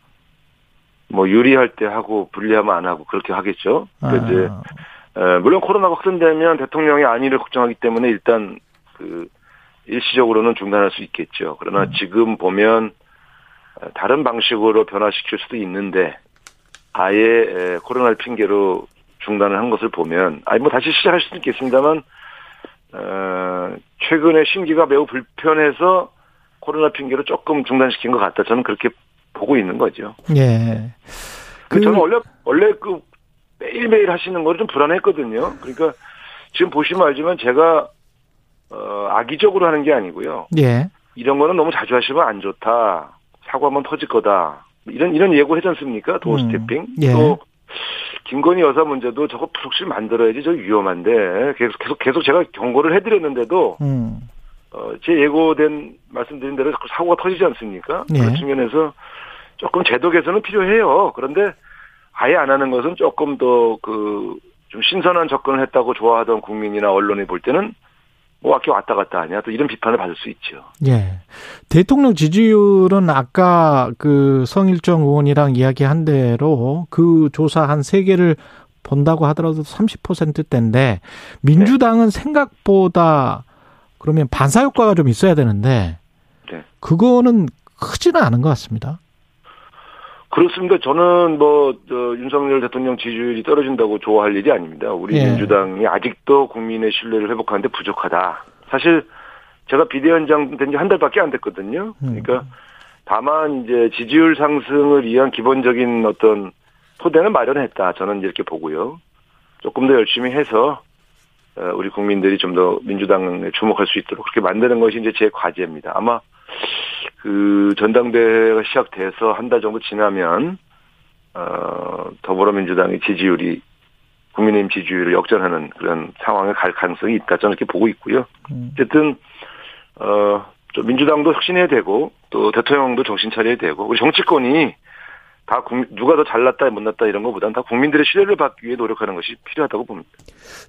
뭐 유리할 때 하고 불리하면 안 하고 그렇게 하겠죠. 그 이제 아, 에, 물론 코로나가 확산되면 대통령의 안위를 걱정하기 때문에 일단 그 일시적으로는 중단할 수 있겠죠. 그러나 지금 보면 어, 다른 방식으로 변화시킬 수도 있는데 아예 에, 코로나를 핑계로 중단을 한 것을 보면 아니 뭐 다시 시작할 수도 있겠습니다만 어, 최근에 심기가 매우 불편해서 코로나 핑계로 조금 중단시킨 것 같다. 저는 그렇게 보고 있는 거죠. 예. 그 그- 저는 원래 원래 그 매일매일 하시는 거를 좀 불안했거든요. 그러니까 지금 보시면 알지만 제가 어 악의적으로 하는 게 아니고요. 예. 이런 거는 너무 자주 하시면 안 좋다. 사고 한번 터질 거다. 이런 이런 예고 하지 않습니까? 도어 음, 스태핑. 예. 또 김건희 여사 문제도 저거 부속실 만들어야지 저 위험한데 계속 계속 계속 제가 경고를 해드렸는데도 음. 어, 제 예고된 말씀드린 대로 자꾸 사고가 터지지 않습니까? 예. 그런 측면에서 조금 제도 개선은 필요해요. 그런데 아예 안 하는 것은 조금 더 그 좀 신선한 접근을 했다고 좋아하던 국민이나 언론이 볼 때는 뭐 이렇게 왔다 갔다 하냐 또 이런 비판을 받을 수 있죠. 예. 대통령 지지율은 아까 그 성일정 의원이랑 이야기한 대로 그 조사 한 세 개를 본다고 하더라도 30%대인데 민주당은 생각보다 그러면 반사 효과가 좀 있어야 되는데 네. 그거는 크지는 않은 것 같습니다. 그렇습니다. 저는 뭐, 저, 윤석열 대통령 지지율이 떨어진다고 좋아할 일이 아닙니다. 우리 예. 민주당이 아직도 국민의 신뢰를 회복하는데 부족하다. 사실, 제가 비대위원장 된 지 한 달밖에 안 됐거든요. 그러니까, 다만, 이제 지지율 상승을 위한 기본적인 어떤 토대는 마련했다. 저는 이렇게 보고요. 조금 더 열심히 해서, 어, 우리 국민들이 좀 더 민주당에 주목할 수 있도록 그렇게 만드는 것이 이제 제 과제입니다. 아마, 그 전당대회가 시작돼서 한 달 정도 지나면 어 더불어민주당의 지지율이 국민의힘 지지율을 역전하는 그런 상황에 갈 가능성이 있다 저는 이렇게 보고 있고요. 음. 어쨌든 어좀 민주당도 혁신해야 되고 또 대통령도 정신 차려야 되고 우리 정치권이 다 국- 누가 더 잘났다 못났다 이런 것보다는 다 국민들의 신뢰를 받기 위해 노력하는 것이 필요하다고 봅니다.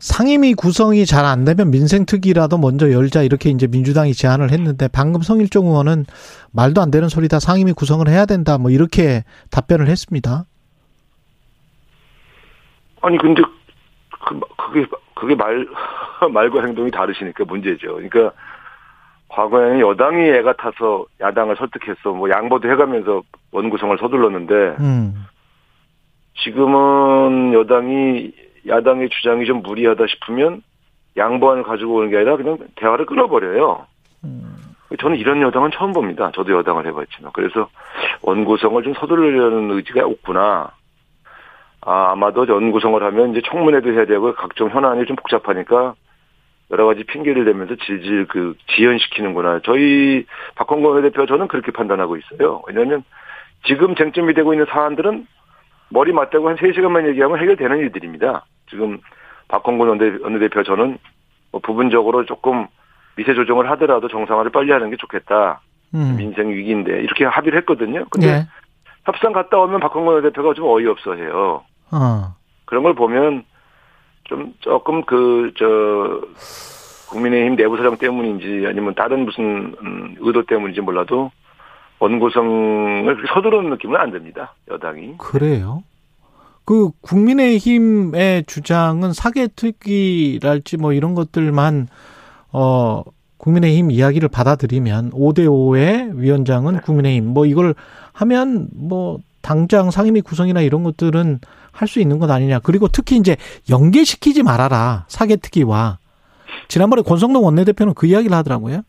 상임위 구성이 잘 안 되면 민생특위라도 먼저 열자 이렇게 이제 민주당이 제안을 했는데 방금 성일종 의원은 말도 안 되는 소리다 상임위 구성을 해야 된다 뭐 이렇게 답변을 했습니다. 아니 근데 그 그게 그게 말 말과 행동이 다르시니까 문제죠. 그러니까 과거에는 여당이 애가 타서 야당을 설득해서 뭐 양보도 해가면서 원구성을 서둘렀는데 음. 지금은 여당이 야당의 주장이 좀 무리하다 싶으면 양보안을 가지고 오는 게 아니라 그냥 대화를 끊어버려요. 저는 이런 여당은 처음 봅니다. 저도 여당을 해봤지만. 그래서 원구성을 좀 서두르려는 의지가 없구나. 아, 아마도 원구성을 하면 이제 청문회도 해야 되고 각종 현안이 좀 복잡하니까 여러 가지 핑계를 대면서 질질 그 지연시키는구나. 저희 박홍근 원내대표 저는 그렇게 판단하고 있어요. 왜냐하면 지금 쟁점이 되고 있는 사안들은 머리 맞대고 한 3시간만 얘기하면 해결되는 일들입니다. 지금 박홍근 원내- 원내대표 저는 뭐 부분적으로 조금 미세 조정을 하더라도 정상화를 빨리 하는 게 좋겠다. 음. 민생 위기인데 이렇게 합의를 했거든요. 근데 예. 협상 갔다 오면 박홍근 대표가 좀 어이없어해요. 어. 그런 걸 보면 좀 조금 그 저 국민의힘 내부 사정 때문인지 아니면 다른 무슨 음, 의도 때문인지 몰라도 원구성을 그렇게 서두르는 느낌은 안 듭니다. 여당이. 그래요? 그 국민의힘의 주장은 사개특위랄지 뭐 이런 것들만 어 국민의힘 이야기를 받아들이면 5대 5의 위원장은 국민의힘 뭐 이걸 하면 뭐 당장 상임위 구성이나 이런 것들은 할 수 있는 것 아니냐. 그리고 특히 이제 연계시키지 말아라. 사개특위와 지난번에 권성동 원내대표는 그 이야기를 하더라고요.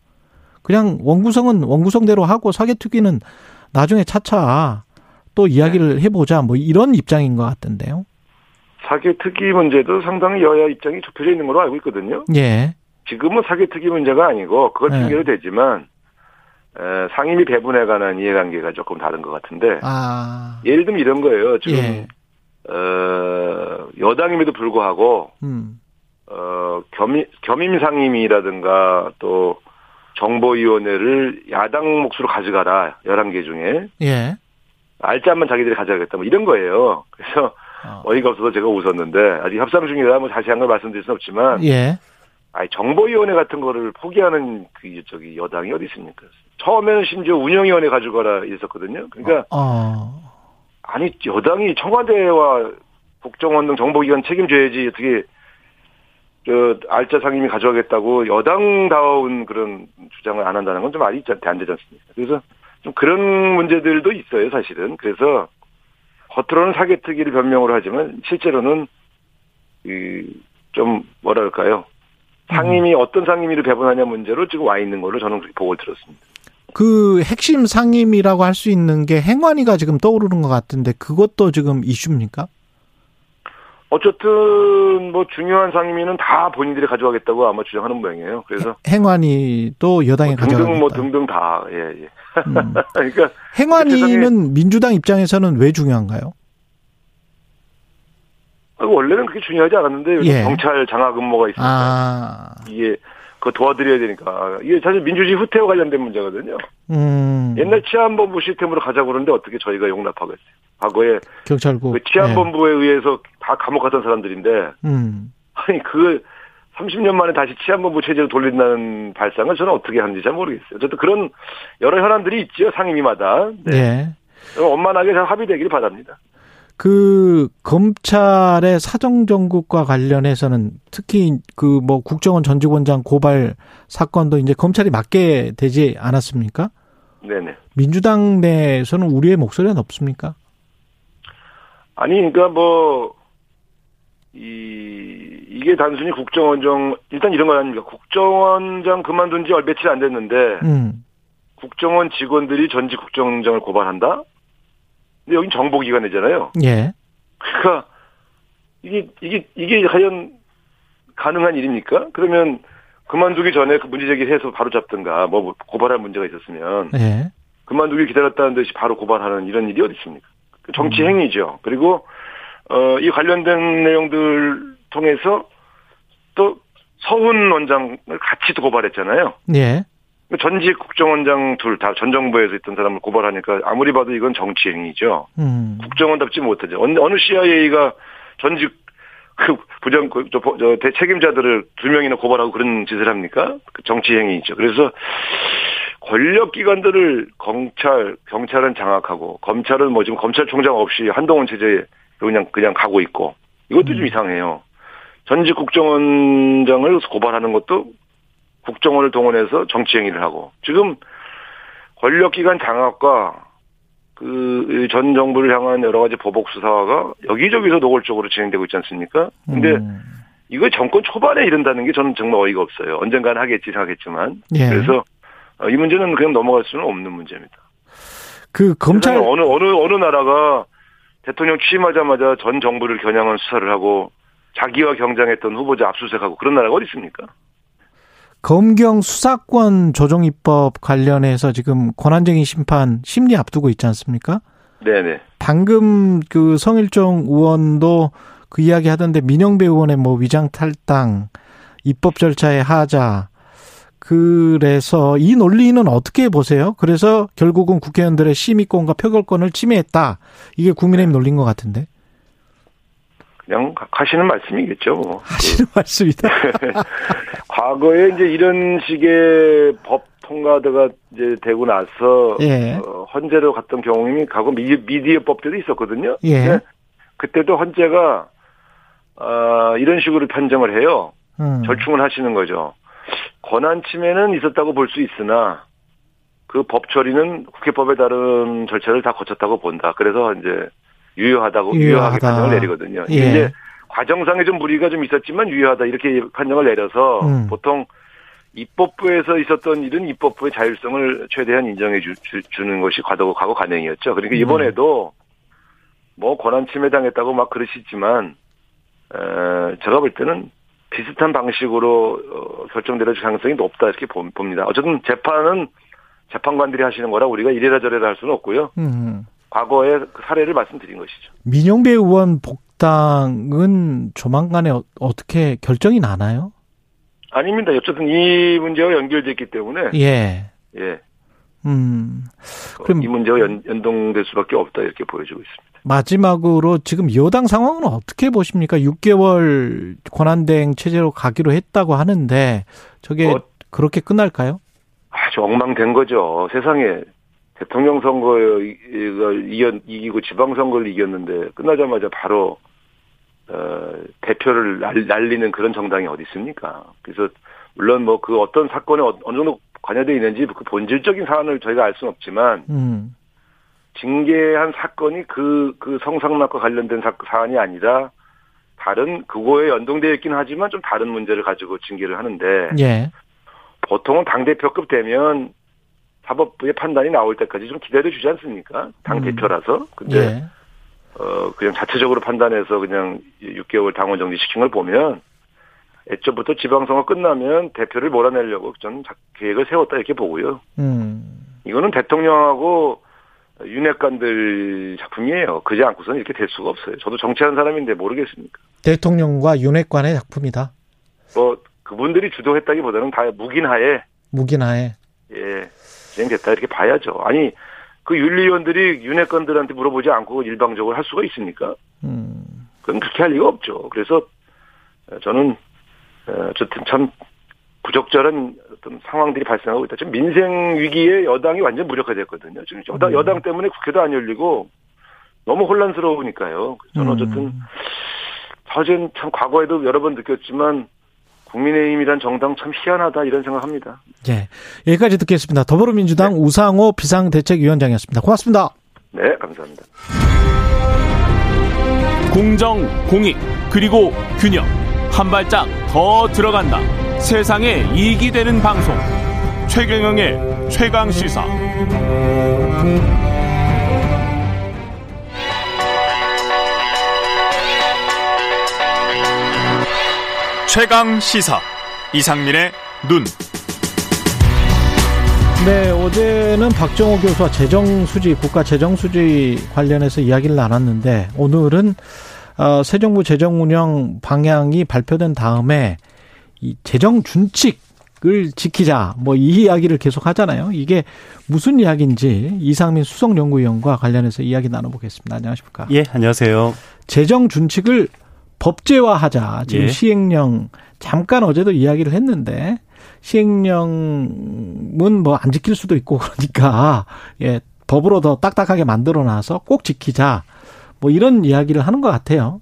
그냥 원구성은 원구성대로 하고 사개특위는 나중에 차차 또 이야기를 해보자 뭐 이런 입장인 것 같던데요. 사개특위 문제도 상당히 여야 입장이 좁혀져 있는 걸로 알고 있거든요. 예. 지금은 사개특위 문제가 아니고 그건 네. 핑계로 되지만 에, 상임위 배분에 관한 이해관계가 조금 다른 것 같은데 아. 예를 들면 이런 거예요. 지금 예. 어, 여당임에도 불구하고 음. 어, 겸임, 겸임 상임위라든가 또 정보위원회를 야당 몫으로 가져가라. 11개 중에. 예. 알짜만 자기들이 가져가겠다. 뭐 이런 거예요. 그래서 어. 어이가 없어서 제가 웃었는데 아직 협상 중이라 뭐 자세한 걸 말씀드릴 수는 없지만 예. 아니 정보위원회 같은 거를 포기하는 그 저기 여당이 어디 있습니까? 처음에는 심지어 운영위원회 가져가라 이랬었거든요. 그러니까 어. 아니 여당이 청와대와 국정원 등 정보기관 책임져야지 어떻게 저 알짜 상임위 가져가겠다고 여당다운 그런 주장을 안 한다는 건 좀 말이 안 되지 않습니까? 그래서 좀 그런 문제들도 있어요, 사실은. 그래서 겉으로는 사개특위를 변명으로 하지만 실제로는 그좀 뭐랄까요? 상임위 어떤 상임위를 배분하냐 문제로 지금 와 있는 걸로 저는 그렇게 보고 들었습니다. 그 핵심 상임이라고 할 수 있는 게 행안위가 지금 떠오르는 것 같은데 그것도 지금 이슈입니까? 어쨌든 뭐 중요한 상임위는 다 본인들이 가져가겠다고 아마 주장하는 모양이에요. 그래서 행안위도 여당이 뭐 등등 가져가겠다. 뭐 등등 다 예, 예. 음. 그러니까 행안위는 민주당 입장에서는 왜 중요한가요? 원래는 그렇게 중요하지 않았는데 예. 경찰 장악 음모가 있으니까 아. 이게 그거 도와드려야 되니까 이게 사실 민주주의 후퇴와 관련된 문제거든요. 음. 옛날 치안본부 시스템으로 가자고 그러는데 어떻게 저희가 용납하겠어요? 과거에 경찰국. 그 치안본부에 의해서 다 감옥 갔던 사람들인데 예. 음. 아니 그 30년 만에 다시 치안본부 체제로 돌린다는 발상을 저는 어떻게 하는지 잘 모르겠어요. 어쨌든 그런 여러 현안들이 있죠 상임위마다. 네. 예. 원만하게 잘 합의되기를 바랍니다. 그 검찰의 사정 정국과 관련해서는 특히 그 뭐 국정원 전직원장 고발 사건도 이제 검찰이 맡게 되지 않았습니까? 네네. 민주당 내에서는 우리의 목소리는 없습니까? 아니, 그러니까 뭐, 이, 이게 단순히 국정원장, 일단 이런 거 아닙니까? 국정원장 그만둔 지 며칠 안 됐는데, 음. 국정원 직원들이 전직 국정원장을 고발한다? 근데 여긴 정보기관이잖아요. 예. 그러니까, 이게, 이게, 이게 과연 가능한 일입니까? 그러면 그만두기 전에 그 문제 제기해서 바로 잡든가, 뭐 고발할 문제가 있었으면, 예. 그만두기 기다렸다는 듯이 바로 고발하는 이런 일이 어디 있습니까? 그 정치 음. 행위죠. 그리고 어, 이 관련된 내용들 통해서 또 서훈 원장을 같이 또 고발했잖아요. 예. 전직 국정원장 둘 다 전 정부에서 있던 사람을 고발하니까 아무리 봐도 이건 정치 행위죠. 음. 국정원답지 못하죠. 어느, 어느 CIA가 전직 그 부정 그, 저, 저 대책임자들을 두 명이나 고발하고 그런 짓을 합니까? 그 정치 행위죠. 그래서 권력 기관들을 검찰 경찰은 장악하고 검찰은 뭐 지금 검찰총장 없이 한동훈 체제에 그냥 그냥 가고 있고 이것도 좀 이상해요. 전직 국정원장을 고발하는 것도 국정원을 동원해서 정치 행위를 하고 지금 권력기관 장악과 그 전 정부를 향한 여러 가지 보복 수사가 여기저기서 노골적으로 진행되고 있지 않습니까? 근데 음. 이거 정권 초반에 이른다는 게 저는 정말 어이가 없어요. 언젠가는 하겠지 생각했지만 예. 그래서 어, 이 문제는 그냥 넘어갈 수는 없는 문제입니다. 그 검찰 어느 어느 어느 나라가 대통령 취임하자마자 전 정부를 겨냥한 수사를 하고 자기와 경쟁했던 후보자 압수수색하고 그런 나라가 어디 있습니까? 검경 수사권 조정 입법 관련해서 지금 권한쟁의 심판 심리 앞두고 있지 않습니까? 네네. 방금 그 성일종 의원도 그 이야기 하던데 민영배 의원의 뭐 위장 탈당, 입법 절차의 하자, 그래서 이 논리는 어떻게 보세요? 그래서 결국은 국회의원들의 심의권과 표결권을 침해했다. 이게 국민의힘 논리인 것 같은데. 그냥 하시는 말씀이겠죠. 뭐. 하시는 말씀이다. 과거에 이제 이런 식의 법 통과가 이제 되고 나서 예. 어, 헌재로 갔던 경험이 과거 미, 미디어법들도 있었거든요. 예. 그때도 헌재가 어, 이런 식으로 판정을 해요. 음. 절충을 하시는 거죠. 권한 침해는 있었다고 볼 수 있으나 그 법 처리는 국회법에 따른 절차를 다 거쳤다고 본다. 그래서 이제 유효하다고 유효하게 유효하다. 판정을 내리거든요. 예. 이제 과정상에 좀 무리가 좀 있었지만 유효하다 이렇게 판정을 내려서 음. 보통 입법부에서 있었던 일은 입법부의 자율성을 최대한 인정해 주, 는 것이 과거 과거 관행이었죠. 그러니까 음. 이번에도 뭐 권한 침해 당했다고 막 그러시지만 에, 제가 볼 때는 비슷한 방식으로 어, 결정될 가능성이 높다 이렇게 보- 봅니다. 어쨌든 재판은 재판관들이 하시는 거라 우리가 이래라 저래라 할 수는 없고요. 음. 과거의 그 사례를 말씀드린 것이죠. 민영배 의원 복 당은 조만간에 어, 어떻게 결정이 나나요? 아닙니다. 어쨌든 이 문제와 연결됐기 때문에 예. 예, 음. 어, 그럼- 이 문제와 연, 연동될 수밖에 없다 이렇게 보여지고 있습니다. 마지막으로 지금 여당 상황은 어떻게 보십니까? 6개월 권한대행 체제로 가기로 했다고 하는데 저게 어. 그렇게 끝날까요? 아주 엉망된 거죠. 세상에 대통령 선거를 이겨- 이기고 지방선거를 이겼는데 끝나자마자 바로 어, 대표를 날- 날리는 그런 정당이 어디 있습니까? 그래서 물론 뭐 그 어떤 사건에 어- 어느 정도 관여되어 있는지 그 본질적인 사안을 저희가 알 수는 없지만 음. 징계한 사건이 그, 그 성상납과 관련된 사, 사안이 아니라 다른 그거에 연동되어 있긴 하지만 좀 다른 문제를 가지고 징계를 하는데 예. 보통은 당 대표급 되면 사법부의 판단이 나올 때까지 좀 기다려 주지 않습니까? 당 대표라서. 근데, 예. 어, 그냥 자체적으로 판단해서 그냥 6개월 당원 정지 시킨 걸 보면 애초부터 지방선거 끝나면 대표를 몰아내려고 저는 자- 계획을 세웠다 이렇게 보고요. 음. 이거는 대통령하고 윤핵관들 작품이에요. 그지 않고서는 이렇게 될 수가 없어요. 저도 정치하는 사람인데 모르겠습니까? 대통령과 윤핵관의 작품이다. 뭐, 그분들이 주도했다기보다는 다 묵인하에, 무기나에. 예, 진행됐다 이렇게 봐야죠. 아니, 그 윤리위원들이 윤핵관들한테 물어보지 않고 일방적으로 할 수가 있습니까? 음. 그건 그렇게 할 리가 없죠. 그래서 저는 어, 어쨌든 참 부적절한 어떤 상황들이 발생하고 있다. 지금 민생 위기에 여당이 완전 무력화됐거든요. 지금 여당, 음. 여당 때문에 국회도 안 열리고 너무 혼란스러우니까요. 저는 음. 어쨌든 사실 참 과거에도 여러 번 느꼈지만 국민의힘이란 정당 참 희한하다 이런 생각합니다. 예. 여기까지 듣겠습니다. 더불어민주당 우상호 비상대책위원장이었습니다. 고맙습니다. 네, 감사합니다. 공정, 공익, 그리고 균형. 한 발짝 더 들어간다. 세상에 이익이 되는 방송. 최경영의 최강 시사. 최강 시사. 이상민의 눈. 네, 어제는 박정호 교수와 재정수지, 국가 재정수지 관련해서 이야기를 나눴는데, 오늘은, 어, 새 정부 재정 운영 방향이 발표된 다음에, 이 재정 준칙을 지키자, 뭐, 이 이야기를 계속 하잖아요. 이게 무슨 이야기인지 이상민 수석연구위원과 관련해서 이야기 나눠보겠습니다. 안녕하십니까. 예, 안녕하세요. 재정 준칙을 법제화하자. 지금 예. 시행령 잠깐 어제도 이야기를 했는데 시행령은 뭐 안 지킬 수도 있고 그러니까 예 법으로 더 딱딱하게 만들어놔서 꼭 지키자. 뭐 이런 이야기를 하는 것 같아요.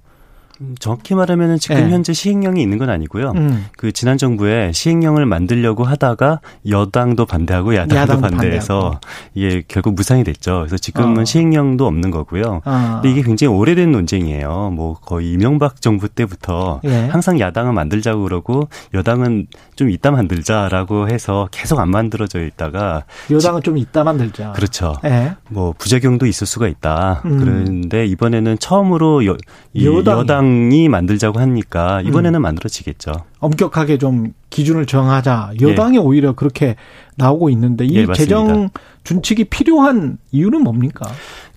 음, 정확히 말하면 지금 예. 현재 시행령이 있는 건 아니고요. 음. 그 지난 정부에 시행령을 만들려고 하다가 여당도 반대하고 야당도, 야당도 반대해서 반대하고. 이게 결국 무산이 됐죠. 그래서 지금은 어. 시행령도 없는 거고요. 아. 근데 이게 굉장히 오래된 논쟁이에요. 뭐 거의 이명박 정부 때부터 예. 항상 야당은 만들자고 그러고 여당은 좀 이따 만들자라고 해서 계속 안 만들어져 있다가 여당은 좀 이따 만들자. 그렇죠. 예. 뭐 부작용도 있을 수가 있다. 음. 그런데 이번에는 처음으로 여, 이 여당이. 여당이 만들자고 하니까 이번에는 음. 만들어지겠죠. 엄격하게 좀 기준을 정하자. 여당이 오히려 그렇게 나오고 있는데 이 예. 재정 준칙이 필요한 이유는 뭡니까?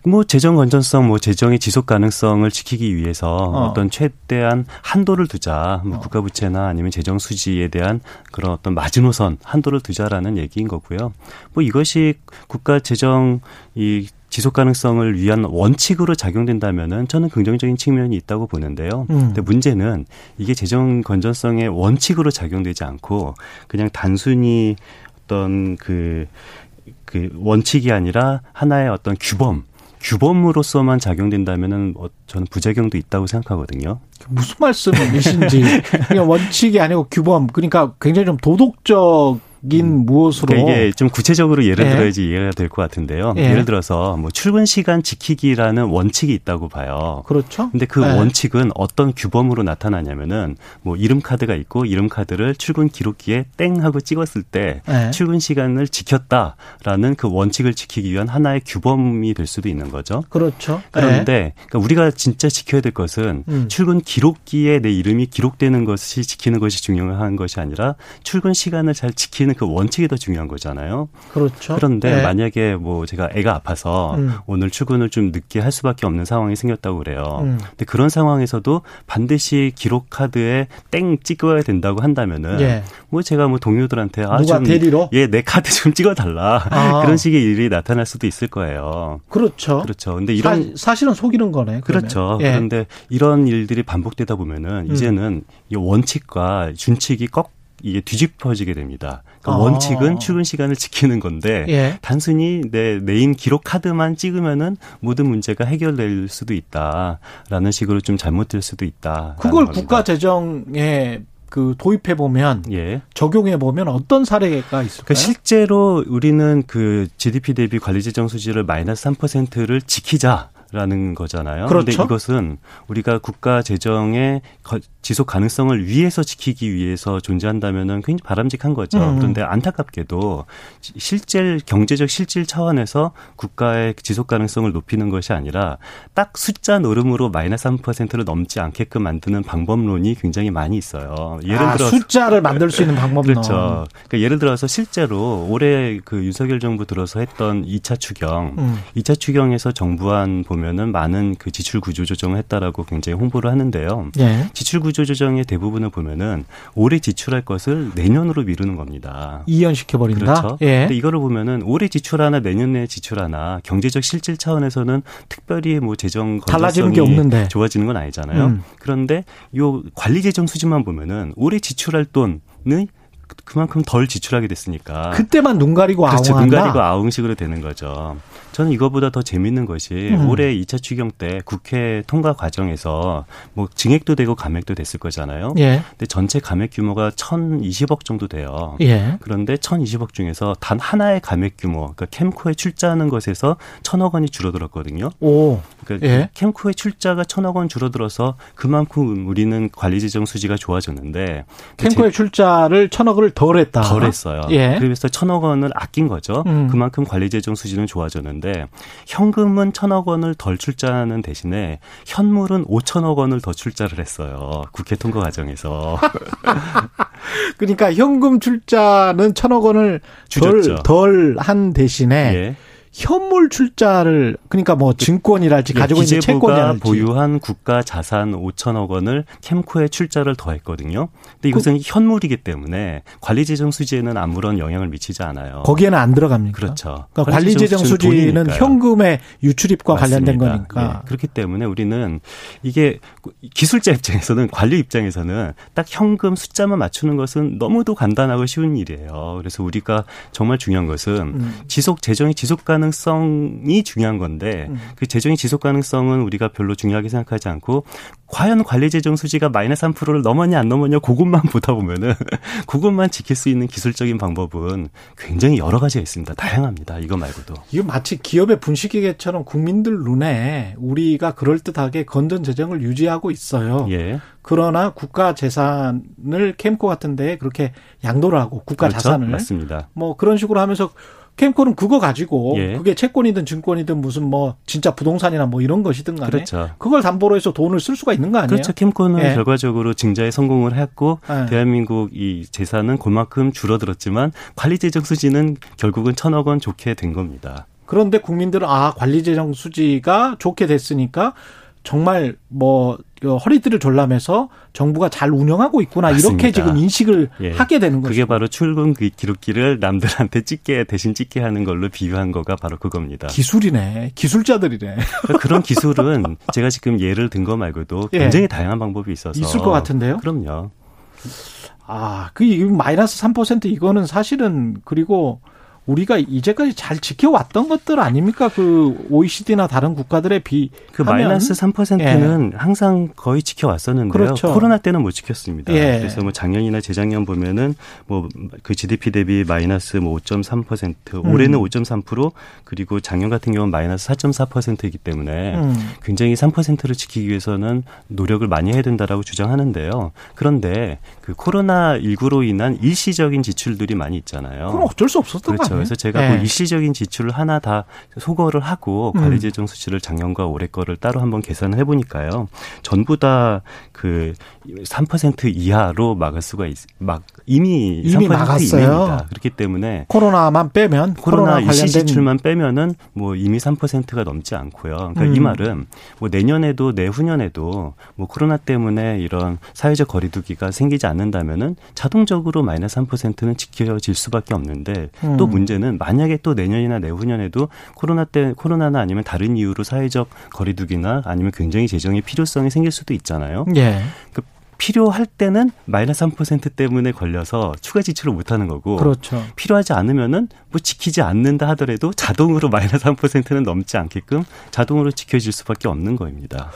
뭐 재정 건전성, 뭐 재정의 지속 가능성을 지키기 위해서 어. 어. 떤 최대한 한도를 두자, 뭐 어. 국가 부채나 아니면 재정 수지에 대한 그런 어떤 마지노선 한도를 두자라는 얘기인 거고요. 뭐 이것이 국가 재정 이 지속 가능성을 위한 원칙으로 작용된다면은 저는 긍정적인 측면이 있다고 보는데요. 음. 근데 문제는 이게 재정 건전성의 원칙으로 작용되지 않고 그냥 단순히 어떤 그, 그 원칙이 아니라 하나의 어떤 규범, 규범으로서만 작용된다면은 어, 저는 부작용도 있다고 생각하거든요. 무슨 말씀이신지 그냥 원칙이 아니고 규범 그러니까 굉장히 좀 도덕적 인 무엇으로 그러니까 이게 좀 구체적으로 예를 예. 들어야지 이해가 될 것 같은데요. 예. 예. 를 들어서 뭐 출근 시간 지키기라는 원칙이 있다고 봐요. 그렇죠. 근데 그 예. 원칙은 어떤 규범으로 나타나냐면은 뭐 이름 카드가 있고 이름 카드를 출근 기록기에 땡 하고 찍었을 때 예. 출근 시간을 지켰다라는 그 원칙을 지키기 위한 하나의 규범이 될 수도 있는 거죠. 그렇죠. 그런데 그러니까 우리가 진짜 지켜야 될 것은 음. 출근 기록기에 내 이름이 기록되는 것이 지키는 것이 중요한 것이 아니라 출근 시간을 잘 지키는 그 원칙이 더 중요한 거잖아요. 예. 그렇죠. 그런데 예. 만약에 뭐 제가 애가 아파서 음. 오늘 출근을 좀 늦게 할 수밖에 없는 상황이 생겼다고 그래요. 음. 근데 그런 상황에서도 반드시 기록 카드에 땡 찍어야 된다고 한다면은 예. 뭐 제가 뭐 동료들한테 아 누가 좀 대리로? 예, 내 카드 좀 찍어 달라. 아. 그런 식의 일이 나타날 수도 있을 거예요. 그렇죠. 그렇죠. 근데 이런 사, 실은 속이는 거네. 그러면. 그렇죠. 예. 그런데 이런 일들이 반복되다 보면은 음. 이제는 이 원칙과 준칙이 꺾 이게 뒤집어지게 됩니다. 그러니까 아. 원칙은 출근 시간을 지키는 건데 예. 단순히 내 네임 기록 카드만 찍으면은 모든 문제가 해결될 수도 있다라는 식으로 좀 잘못될 수도 있다. 그걸 국가 재정에 그 도입해 보면 예. 적용해 보면 어떤 사례가 있을까요? 그러니까 실제로 우리는 그 GDP 대비 관리 재정 수지를 마이너스 3%를 지키자. 라는 거잖아요. 그렇죠. 근데 이것은 우리가 국가 재정의 거- 지속 가능성을 위해서 지키기 위해서 존재한다면은 굉장히 바람직한 거죠. 음. 그런데 안타깝게도 시- 실질 경제적 실질 차원에서 국가의 지속 가능성을 높이는 것이 아니라 딱 숫자 노름으로 마이너스 3%를 넘지 않게끔 만드는 방법론이 굉장히 많이 있어요. 예를 아, 들어서 숫자를 만들 수 있는 방법론. 그렇죠. 그러니까 예를 들어서 실제로 올해 그 윤석열 정부 들어서 했던 2차 추경, 음. 2차 추경에서 정부안 보면 은 많은 그 지출 구조 조정을 했다라고 굉장히 홍보를 하는데요. 예. 지출 구조 조정의 대부분을 보면은 올해 지출할 것을 내년으로 미루는 겁니다. 이연시켜 버린다. 그렇죠. 예. 근데 이거를 보면은 올해 지출하나 내년 내에 지출하나 경제적 실질 차원에서는 특별히 뭐 재정 달라지는 게 없는데. 좋아지는 건 아니잖아요. 음. 그런데 요 관리 재정 수지만 보면은 올해 지출할 돈은 그만큼 덜 지출하게 됐으니까. 그때만 눈 가리고 그렇죠. 아웅한다. 눈 가리고 아웅식으로 되는 거죠. 저는 이거보다 더 재밌는 것이 음. 올해 2차 추경 때 국회 통과 과정에서 뭐 증액도 되고 감액도 됐을 거잖아요. 예. 근데 전체 감액 규모가 1,020억 정도 돼요. 예. 그런데 1,020억 중에서 단 하나의 감액 규모, 그러니까 캠코에 출자하는 것에서 1,000억 원이 줄어들었거든요. 오. 그러니까 예. 캠코의 출자가 1,000억 원 줄어들어서 그만큼 우리는 관리 재정 수지가 좋아졌는데 캠코의 출자를 천억을 덜 했다. 덜 했어요. 예. 그래서 천억 원을 아낀 거죠. 음. 그만큼 관리 재정 수지는 좋아졌는데 현금은 천억 원을 덜 출자하는 대신에 현물은 5천억 원을 더 출자를 했어요. 국회 통과 과정에서. 그러니까 현금 출자는 천억 원을 줄였죠. 덜한 대신에 예. 현물 출자를 그러니까 뭐 증권이랄지 예, 가지고 있는 채권이랄지 보유한 국가 자산 5천억 원을 캠코에 출자를 더했거든요. 근데 이것은 그 현물이기 때문에 관리 재정 수지에는 아무런 영향을 미치지 않아요. 거기에는 안 들어갑니까? 그렇죠. 그러니까 관리재정 수지는 돈이니까요. 현금의 유출입과 관련된 맞습니다. 거니까. 예, 그렇기 때문에 우리는 이게 기술자 입장에서는 관리 입장에서는 딱 현금 숫자만 맞추는 것은 너무도 간단하고 쉬운 일이에요. 그래서 우리가 정말 중요한 것은 음. 지속 재정의 지속 가능성이 중요한 건데 음. 그 재정의 지속 가능성은 우리가 별로 중요하게 생각하지 않고 과연 관리 재정 수지가 마이너스 3%를 넘었냐 안 넘었냐 그것만 보다 보면은 그것만 지킬 수 있는 기술적인 방법은 굉장히 여러 가지가 있습니다. 다양합니다. 이거 말고도. 이거 마치 기업의 분식기계처럼 국민들 눈에 우리가 그럴듯하게 건전 재정을 유지하고 있어요. 예. 그러나 국가 재산을 캠코 같은 데에 그렇게 양도를 하고 국가 그렇죠? 자산을 맞습니다. 뭐 그런 식으로 하면서 캠코는 그거 가지고 예. 그게 채권이든 증권이든 무슨 뭐 진짜 부동산이나 뭐 이런 것이든 간에 그렇죠. 그걸 담보로 해서 돈을 쓸 수가 있는 거 아니에요? 그렇죠. 캠코는 예. 결과적으로 증자에 성공을 했고 예. 대한민국 이 재산은 그만큼 줄어들었지만 관리재정 수지는 결국은 천억 원 좋게 된 겁니다. 그런데 국민들은 아 관리재정 수지가 좋게 됐으니까 정말 뭐 허리띠를 졸라매서 정부가 잘 운영하고 있구나 이렇게 맞습니다. 지금 인식을 예. 하게 되는 거죠. 그게 바로 출근 기- 기록기를 남들한테 찍게 대신 찍게 하는 걸로 비유한 거가 바로 그겁니다. 기술이네, 기술자들이네. 그런 기술은 제가 지금 예를 든 거 말고도 예. 굉장히 다양한 방법이 있어서 있을 것 같은데요. 그럼요. 아, 그 이- 마이너스 3% 이거는 사실은 그리고 우리가 이제까지 잘 지켜왔던 것들 아닙니까? 그 OECD나 다른 국가들에 비 그 마이너스 3%는 항상 거의 지켜왔었는데요. 예. 그렇죠. 코로나 때는 못 지켰습니다. 예. 그래서 뭐 작년이나 재작년 보면은 뭐 그 GDP 대비 마이너스 뭐 5.3% 음. 올해는 5.3% 그리고 작년 같은 경우는 마이너스 4.4%이기 때문에 음. 굉장히 3%를 지키기 위해서는 노력을 많이 해야 된다라고 주장하는데요. 그런데 그 코로나 19로 인한 일시적인 지출들이 많이 있잖아요. 그럼 어쩔 수 없었던 거 그렇죠. 그래서 제가 예. 그 일시적인 지출을 하나 다 소거를 하고 음. 관리재정 수치를 작년과 올해 거를 따로 한번 계산을 해보니까요. 전부 다 그 3% 이하로 막을 수가 있, 막 이미, 이미 3% 막았어요. 이내입니다. 그렇기 때문에 코로나만 빼면 코로나, 코로나 관련된 지출만 빼면은 뭐 이미 3%가 넘지 않고요. 그러니까 이 음. 말은 뭐 내년에도 내후년에도 뭐 코로나 때문에 이런 사회적 거리두기가 생기지 않는다면은 자동적으로 마이너스 3%는 지켜질 수밖에 없는데 음. 또 문제는 만약에 또 내년이나 내후년에도 코로나 때 코로나나 아니면 다른 이유로 사회적 거리두기나 아니면 굉장히 재정의 필요성이 생길 수도 있잖아요. 예. 그 필요할 때는 마이너스 3% 때문에 걸려서 추가 지출을 못 하는 거고 그렇죠. 필요하지 않으면은 뭐 지키지 않는다 하더라도 자동으로 마이너스 3%는 넘지 않게끔 자동으로 지켜질 수밖에 없는 거입니다.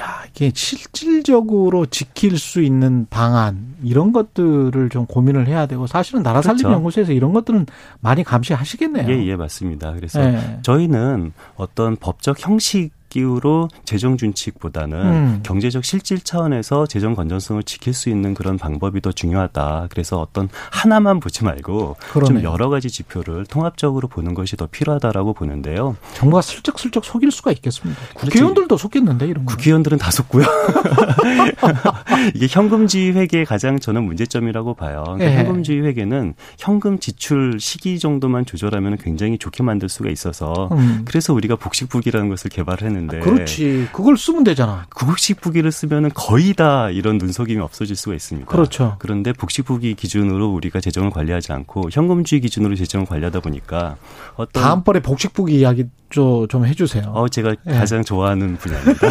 야, 이게 실질적으로 지킬 수 있는 방안 이런 것들을 좀 고민을 해야 되고 사실은 나라 살림 그렇죠. 연구소에서 이런 것들은 많이 감시하시겠네요. 예, 예, 맞습니다. 그래서 예. 저희는 어떤 법적 형식 기후로 재정 준칙보다는 음. 경제적 실질 차원에서 재정 건전성을 지킬 수 있는 그런 방법이 더 중요하다. 그래서 어떤 하나만 보지 말고 좀 그러네요. 여러 가지 지표를 통합적으로 보는 것이 더 필요하다라고 보는데요. 정부가 슬쩍슬쩍 속일 수가 있겠습니다. 국회의원들도 속겠는데 이런 거. 국회의원들은 다 속고요. 이게 현금주의 회계의 가장 저는 문제점이라고 봐요. 그러니까 예. 현금주의 회계는 현금 지출 시기 정도만 조절하면 굉장히 좋게 만들 수가 있어서 음. 그래서 우리가 복식부기라는 것을 개발을 했는데 그렇지. 그걸 쓰면 되잖아. 복식부기를 쓰면은 거의 다 이런 눈속임이 없어질 수가 있습니다. 그렇죠. 그런데 복식부기 기준으로 우리가 재정을 관리하지 않고 현금주의 기준으로 재정을 관리하다 보니까 어떤 다음번에 복식 부기 이야기 좀, 좀 해주세요. 어 제가 예. 가장 좋아하는 분야입니다.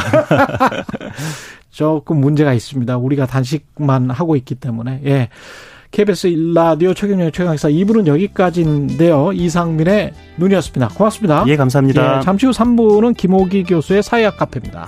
조금 문제가 있습니다. 우리가 단식만 하고 있기 때문에. 예. KBS 일라디오 최경영의 최강사 2부는 여기까지인데요. 이상민의 눈이었습니다. 고맙습니다. 예, 감사합니다. 예, 잠시 후 3부는 김호기 교수의 사회학 카페입니다.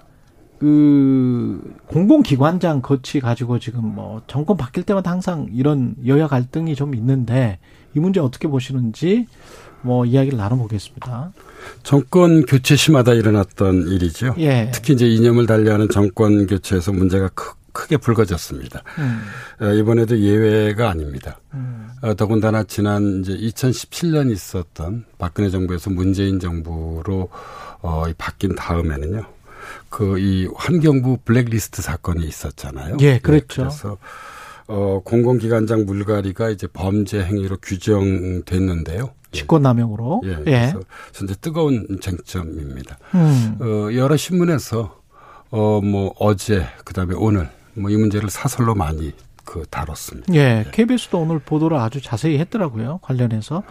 그 공공기관장 거치 가지고 지금 뭐 정권 바뀔 때마다 항상 이런 여야 갈등이 좀 있는데 이 문제 어떻게 보시는지 뭐 이야기를 나눠보겠습니다. 정권 교체 시마다 일어났던 일이죠. 예. 특히 이제 이념을 달리하는 정권 교체에서 문제가 크, 크게 불거졌습니다. 음, 어, 이번에도 예외가 아닙니다. 음, 어, 더군다나 지난 이제 2017년 있었던 박근혜 정부에서 문재인 정부로 어, 이 바뀐 다음에는요. 그 이 환경부 블랙리스트 사건이 있었잖아요. 예, 그랬죠. 그래서 어 공공기관장 물갈이가 이제 범죄 행위로 규정됐는데요. 예. 직권남용으로. 예. 예. 그래서 현재 뜨거운 쟁점입니다. 음, 어 여러 신문에서 어뭐 어제 그다음에 오늘 뭐 이 문제를 사설로 많이 그 다뤘습니다. 예, KBS도 오늘 보도를 아주 자세히 했더라고요. 관련해서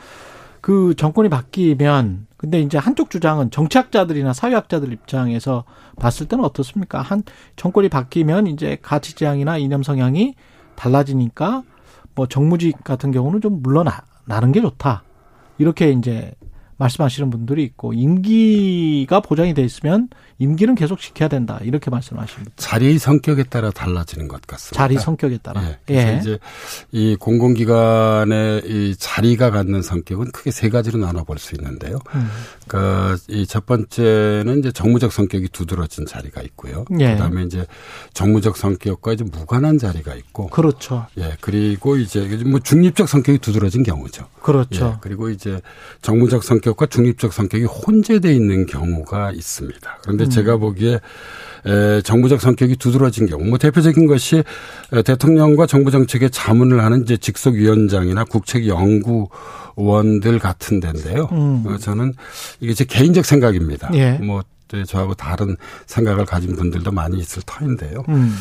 그 정권이 바뀌면 근데 이제 한쪽 주장은 정치학자들이나 사회학자들 입장에서 봤을 때는 어떻습니까? 한 정권이 바뀌면 이제 가치 지향이나 이념 성향이 달라지니까 뭐 정무직 같은 경우는 좀 물러나는 게 좋다. 이렇게 이제 말씀하시는 분들이 있고 임기가 보장이 돼 있으면 임기는 계속 지켜야 된다 이렇게 말씀하십니다. 자리의 성격에 따라 달라지는 것 같습니다. 자리 성격에 따라. 예. 그래서 예. 이제 이 공공기관의 이 자리가 갖는 성격은 크게 세 가지로 나눠볼 수 있는데요. 음. 그러니까 이 첫 번째는 이제 정무적 성격이 두드러진 자리가 있고요. 예. 그다음에 이제 정무적 성격과 이제 무관한 자리가 있고. 그렇죠. 예. 그리고 이제 뭐 중립적 성격이 두드러진 경우죠. 그렇죠. 예. 그리고 이제 정무적 성격 과 중립적 성격이 혼재돼 있는 경우가 있습니다. 그런데 음. 제가 보기에 에, 정부적 성격이 두드러진 경우, 뭐 대표적인 것이 에, 대통령과 정부 정책에 자문을 하는 이제 직속위원장이나 국책연구원들 같은 데인데요. 음. 어, 저는 이게 제 개인적 생각입니다. 예. 뭐 네, 저하고 다른 생각을 가진 분들도 많이 있을 터인데요. 음.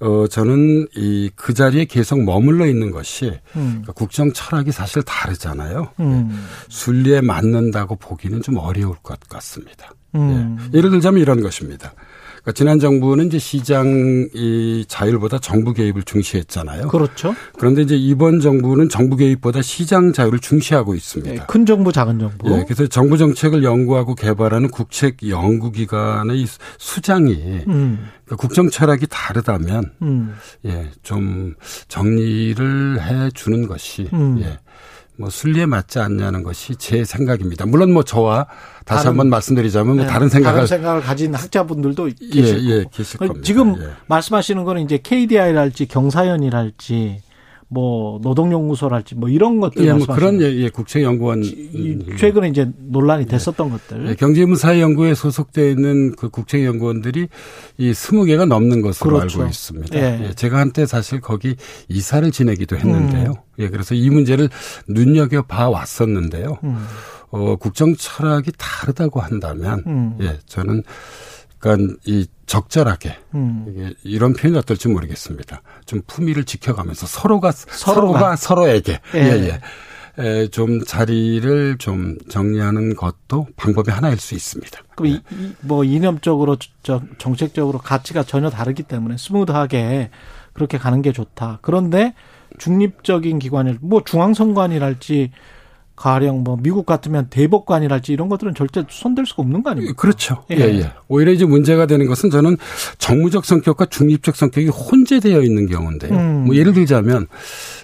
어, 저는 이 그 자리에 계속 머물러 있는 것이 음. 그러니까 국정 철학이 사실 다르잖아요. 음. 순리에 맞는다고 보기는 좀 어려울 것 같습니다. 음. 예. 예를 들자면 이런 것입니다. 그러니까 지난 정부는 이제 시장 이 자율보다 정부 개입을 중시했잖아요. 그렇죠. 그런데 이제 이번 정부는 정부 개입보다 시장 자율을 중시하고 있습니다. 예, 큰 정부, 작은 정부. 예, 그래서 정부 정책을 연구하고 개발하는 국책 연구기관의 이 수장이 음. 그러니까 국정 철학이 다르다면 음. 예, 좀 정리를 해 주는 것이 음. 예. 뭐 순리에 맞지 않냐는 것이 제 생각입니다. 물론 뭐 저와 다시 다른- 한번 말씀드리자면 뭐 네, 다른 생각을 다른 생각을 가진 학자분들도 예, 계실 예, 거고. 계실 어, 겁니다. 지금 예. 말씀하시는 거는 이제 KDI랄지 경사연이랄지 뭐 노동연구소랄지 뭐 이런 것들 예, 뭐 그런 예, 예, 국책연구원 이 최근에 이제 논란이 됐었던 것들. 예, 경제문사연구에 소속되어 있는 그 국책연구원들이 이 스무 개가 넘는 것으로 그렇죠. 알고 있습니다. 예. 예, 제가 한때 사실 거기 이사를 지내기도 했는데요. 음. 예, 그래서 이 문제를 눈여겨 봐 왔었는데요. 음. 어, 국정 철학이 다르다고 한다면, 음. 예, 저는, 그러니까 이 적절하게, 음. 이런 표현이 어떨지 모르겠습니다. 좀 품위를 지켜가면서 서로가, 서로가. 서로가, 서로에게, 예. 예, 예. 에, 좀 자리를 좀 정리하는 것도 방법의 하나일 수 있습니다. 그럼 이, 이- 뭐 이념적으로 저, 정책적으로 가치가 전혀 다르기 때문에 스무드하게 그렇게 가는 게 좋다. 그런데 중립적인 기관일 뭐 중앙선관이랄지 가령 뭐 미국 같으면 대법관이랄지 이런 것들은 절대 손댈 수가 없는 거 아닙니까? 그렇죠. 예. 예, 예. 오히려 이제 문제가 되는 것은 저는 정무적 성격과 중립적 성격이 혼재되어 있는 경우인데요. 음. 뭐 예를 들자면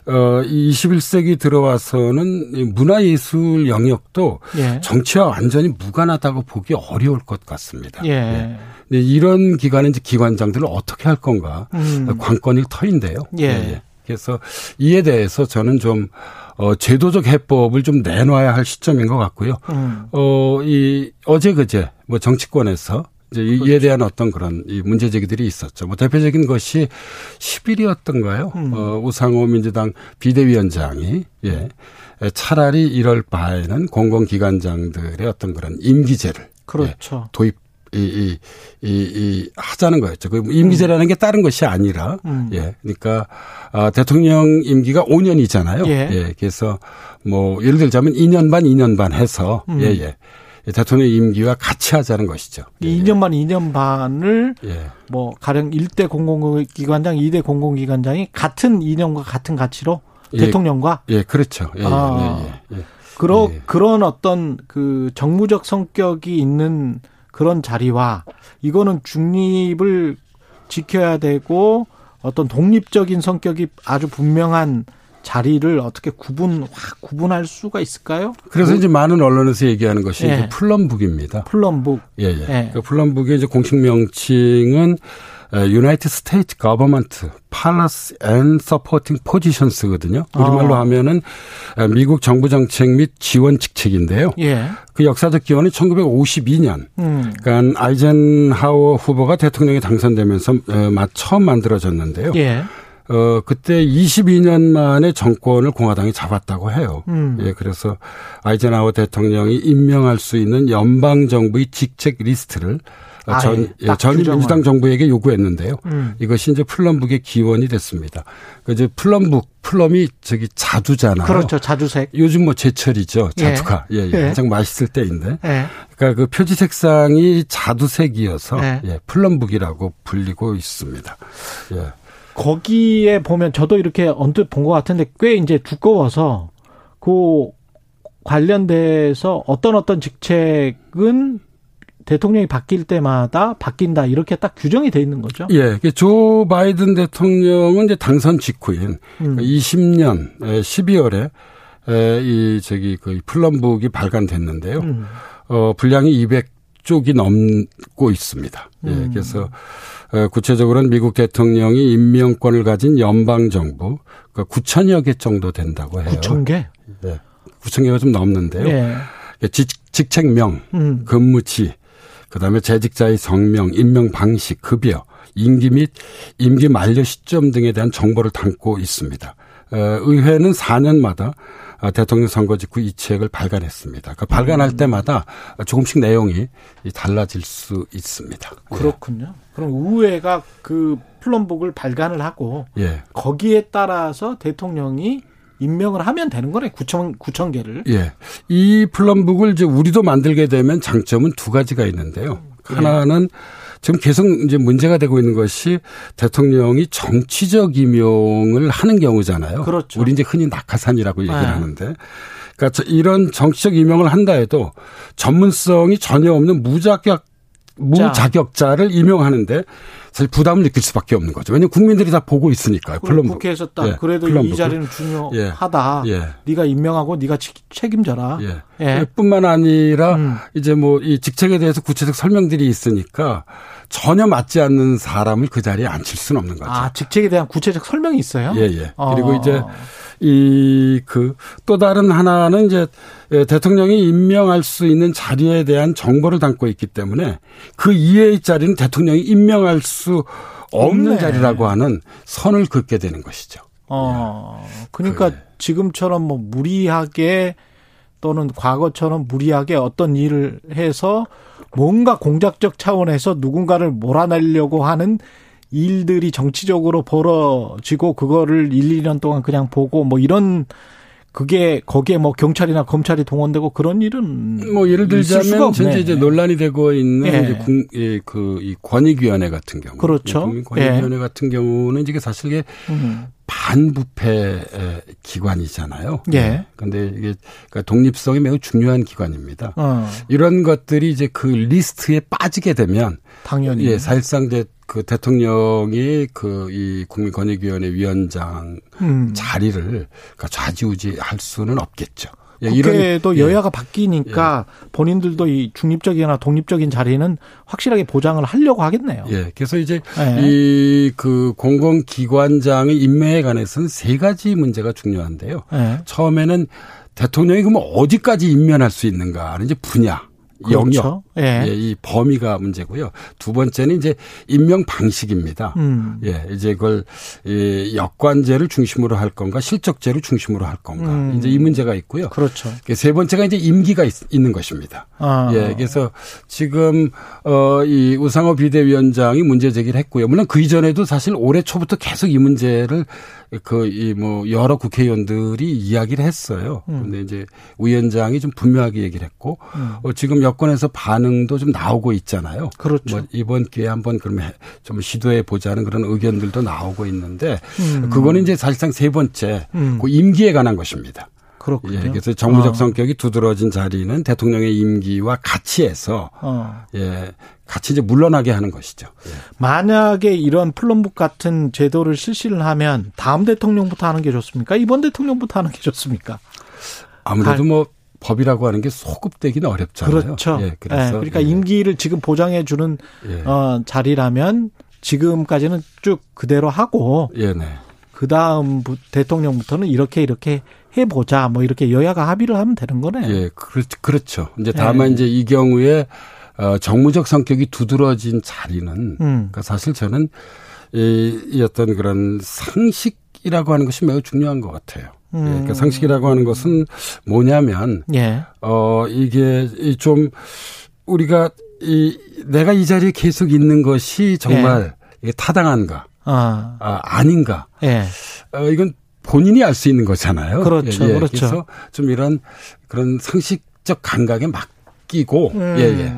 어, 이 21세기 들어와서는 이 문화예술 영역도 예. 정치와 완전히 무관하다고 보기 어려울 것 같습니다. 예. 근데 이런 기관의 이제 기관장들을 어떻게 할 건가 음. 관건일 터인데요. 예. 그래서 이에 대해서 저는 좀 어, 제도적 해법을 좀 내놔야 할 시점인 것 같고요. 음. 어, 이, 어제 그제, 뭐 정치권에서 이제 그렇죠. 이에 대한 어떤 그런 이 문제 제기들이 있었죠. 뭐 대표적인 것이 10일이었던가요? 음. 어, 우상호 민주당 비대위원장이, 예. 차라리 이럴 바에는 공공기관장들의 어떤 그런 임기제를. 그렇죠. 예, 도입, 이, 이, 이, 이, 하자는 거였죠. 그 임기제라는 게 다른 것이 아니라, 음. 예. 그러니까, 아, 대통령 임기가 5년이잖아요. 예. 그래서 뭐, 예를 들자면 2년 반, 2년 반 해서, 음. 예, 예. 대통령 임기와 같이 하자는 것이죠. 예, 2년 반, 2년 반을 예. 뭐 가령 1대 공공기관장, 2대 공공기관장이 같은 이념과 같은 가치로 예. 대통령과 예, 그렇죠. 예, 아. 예, 예, 예. 그러, 예. 그런 어떤 그 정무적 성격이 있는 그런 자리와 이거는 중립을 지켜야 되고 어떤 독립적인 성격이 아주 분명한 자리를 어떻게 구분 확 구분할 수가 있을까요? 그래서 이제 많은 언론에서 얘기하는 것이 예. Plum Book입니다. Plum Book 예, 예. 예. 그 Plum Book의 이제 공식 명칭은 United States Government Policy and Supporting Positions거든요. 우리말로 아. 하면은 에, 미국 정부 정책 및 지원 직책인데요. 예. 그 역사적 기원은 1952년. 음. 그러니까 아이젠하워 후보가 대통령에 당선되면서 처음 만들어졌는데요. 예. 어, 그때 22년 만에 정권을 공화당이 잡았다고 해요. 음. 예, 그래서 아이젠하워 대통령이 임명할 수 있는 연방 정부의 직책 리스트를 아, 전, 예, 전 민주당 정부에게 요구했는데요. 음. 이것이 이제 Plum Book의 기원이 됐습니다. 그 이제 Plum Book, plum이 저기 자두잖아요. 그렇죠. 자두색. 요즘 뭐 제철이죠. 예. 자두가. 예, 예. 예. 가장 맛있을 때인데. 예. 그러니까 그 표지 색상이 자두색이어서 예. 예, Plum Book이라고 불리고 있습니다. 예. 거기에 보면 저도 이렇게 언뜻 본 것 같은데 꽤 이제 두꺼워서 그 관련돼서 어떤 어떤 직책은 대통령이 바뀔 때마다 바뀐다 이렇게 딱 규정이 돼 있는 거죠. 예, 그조 바이든 대통령은 이제 당선 직후인 음. 20년 12월에 이 저기 그 플럼북이 발간됐는데요. 음. 어 분량이 200쪽이 넘고 있습니다. 예, 음. 그래서 어, 구체적으로는 미국 대통령이 임명권을 가진 연방 정부 그 9천여 개 정도 된다고 해요. 9천 개. 예, 9천 개가 좀 넘는데요. 예. 직, 직책명, 음. 근무지, 그다음에 재직자의 성명, 임명 방식, 급여, 임기 및 임기 만료 시점 등에 대한 정보를 담고 있습니다. 어, 의회는 4년마다 어, 대통령 선거 직후 이 책을 발간했습니다. 그 발간할 때마다 조금씩 내용이 달라질 수 있습니다. 그렇군요. 그럼 의회가 그 플럼북을 발간을 하고 예. 거기에 따라서 대통령이 임명을 하면 되는 거네. 9천 9천 개를. 예. 이 플럼북을 이제 우리도 만들게 되면 장점은 두 가지가 있는데요. 예. 하나는 지금 계속 이제 문제가 되고 있는 것이 대통령이 정치적 임용을 하는 경우잖아요. 그렇죠. 우리 이제 흔히 낙하산이라고 얘기를 네. 하는데. 그러니까 저 이런 정치적 임용을 한다 해도 전문성이 전혀 없는 무자격 무자격자를 임용하는데 사실 부담을 느낄 수밖에 없는 거죠. 왜냐하면 국민들이 다 보고 있으니까요. 그럼 플럼북. 국회에서 딱 예, 그래도 이 플럼북을. 자리는 중요하다. 예. 네가 임명하고 네가 치- 책임져라. 예. 예. 뿐만 아니라 음. 이제 뭐 이 직책에 대해서 구체적 설명들이 있으니까 전혀 맞지 않는 사람을 그 자리에 앉힐 수는 없는 거죠. 아 직책에 대한 구체적 설명이 있어요. 예, 예. 어. 그리고 이제 이 그 또 다른 하나는 이제 예, 대통령이 임명할 수 있는 자리에 대한 정보를 담고 있기 때문에 그 이외의 자리는 대통령이 임명할 수 없는 없네. 자리라고 하는 선을 긋게 되는 것이죠. 어, 그러니까 지금처럼 뭐 무리하게 또는 과거처럼 무리하게 어떤 일을 해서 뭔가 공작적 차원에서 누군가를 몰아내려고 하는 일들이 정치적으로 벌어지고 그거를 1, 2년 동안 그냥 보고 뭐 이런 그게 거기에 뭐 경찰이나 검찰이 동원되고 그런 일은 뭐 예를 들자면. 현재 이제 논란이 되고 있는 예. 이제 국, 예, 그이 권익위원회 같은 경우, 그렇죠. 예, 국민 권익위원회 같은 경우는 이게 사실 이게 음. 반부패 기관이잖아요. 예. 근데 이게 그러니까 독립성이 매우 중요한 기관입니다. 어, 이런 것들이 이제 그 리스트에 빠지게 되면 당연히 예, 사실상 이제 그 대통령이 그 이 국민권익위원회 위원장 음. 자리를 그러니까 좌지우지 할 수는 없겠죠. 예, 국회도 예. 여야가 바뀌니까 본인들도 이 중립적이나 독립적인 자리는 확실하게 보장을 하려고 하겠네요. 예. 그래서 이제 예. 이그 공공기관장의 임명에 관해서는 세 가지 문제가 중요한데요. 예. 처음에는 대통령이 그럼 어디까지 임명할 수 있는가는 이제 분야, 그렇죠. 예. 예, 이 범위가 문제고요. 두 번째는 이제 임명 방식입니다. 음. 예, 이제 그걸 이 역관제를 중심으로 할 건가, 실적제를 중심으로 할 건가, 음. 이제 이 문제가 있고요. 그렇죠. 세 번째가 이제 임기가 있, 는 것입니다. 아. 예, 그래서 지금 어이 우상호 비대위원장이 문제 제기를 했고요. 물론 그 이전에도 사실 올해 초부터 계속 이 문제를 그 이 뭐 여러 국회의원들이 이야기를 했어요. 음. 그런데 이제 위원장이 좀 분명하게 얘기를 했고 음. 어, 지금 여권에서 반응도 좀 나오고 있잖아요. 그렇죠. 뭐 이번 기회에 한번 그러면 해- 좀 시도해 보자는 그런 의견들도 나오고 있는데 음. 그거는 이제 사실상 세 번째 음. 그 임기에 관한 것입니다. 그렇군요. 예, 그래서 정무적 어. 성격이 두드러진 자리는 대통령의 임기와 같이 해서 어. 예, 같이 이제 물러나게 하는 것이죠. 예. 만약에 이런 플럼북 같은 제도를 실시를 하면 다음 대통령부터 하는 게 좋습니까? 이번 대통령부터 하는 게 좋습니까? 아무래도 뭐 법이라고 하는 게 소급되기는 어렵잖아요. 그렇죠. 예, 그래서 예, 그러니까 예, 임기를 지금 보장해 주는 예. 어, 자리라면 지금까지는 쭉 그대로 하고 예, 네. 그 다음 대통령부터는 이렇게 이렇게 해보자 뭐 이렇게 여야가 합의를 하면 되는 거네. 예, 그렇, 그렇죠. 이제 다만 예. 이제 이 경우에 어, 정무적 성격이 두드러진 자리는 음. 그러니까 사실 저는 이, 이 어떤 그런 상식이라고 하는 것이 매우 중요한 것 같아요. 예, 음. 그러니까 상식이라고 하는 것은 뭐냐면 예. 어 이게 이좀 우리가 이 내가 이 자리에 계속 있는 것이 정말 이게 타당한가? 아, 아, 아 닌가? 예. 어, 이건 본인이 알 수 있는 거잖아요. 그렇죠, 그렇죠. 그래서 좀 이런 그런 상식적 감각에 맡기고, 음. 예, 예.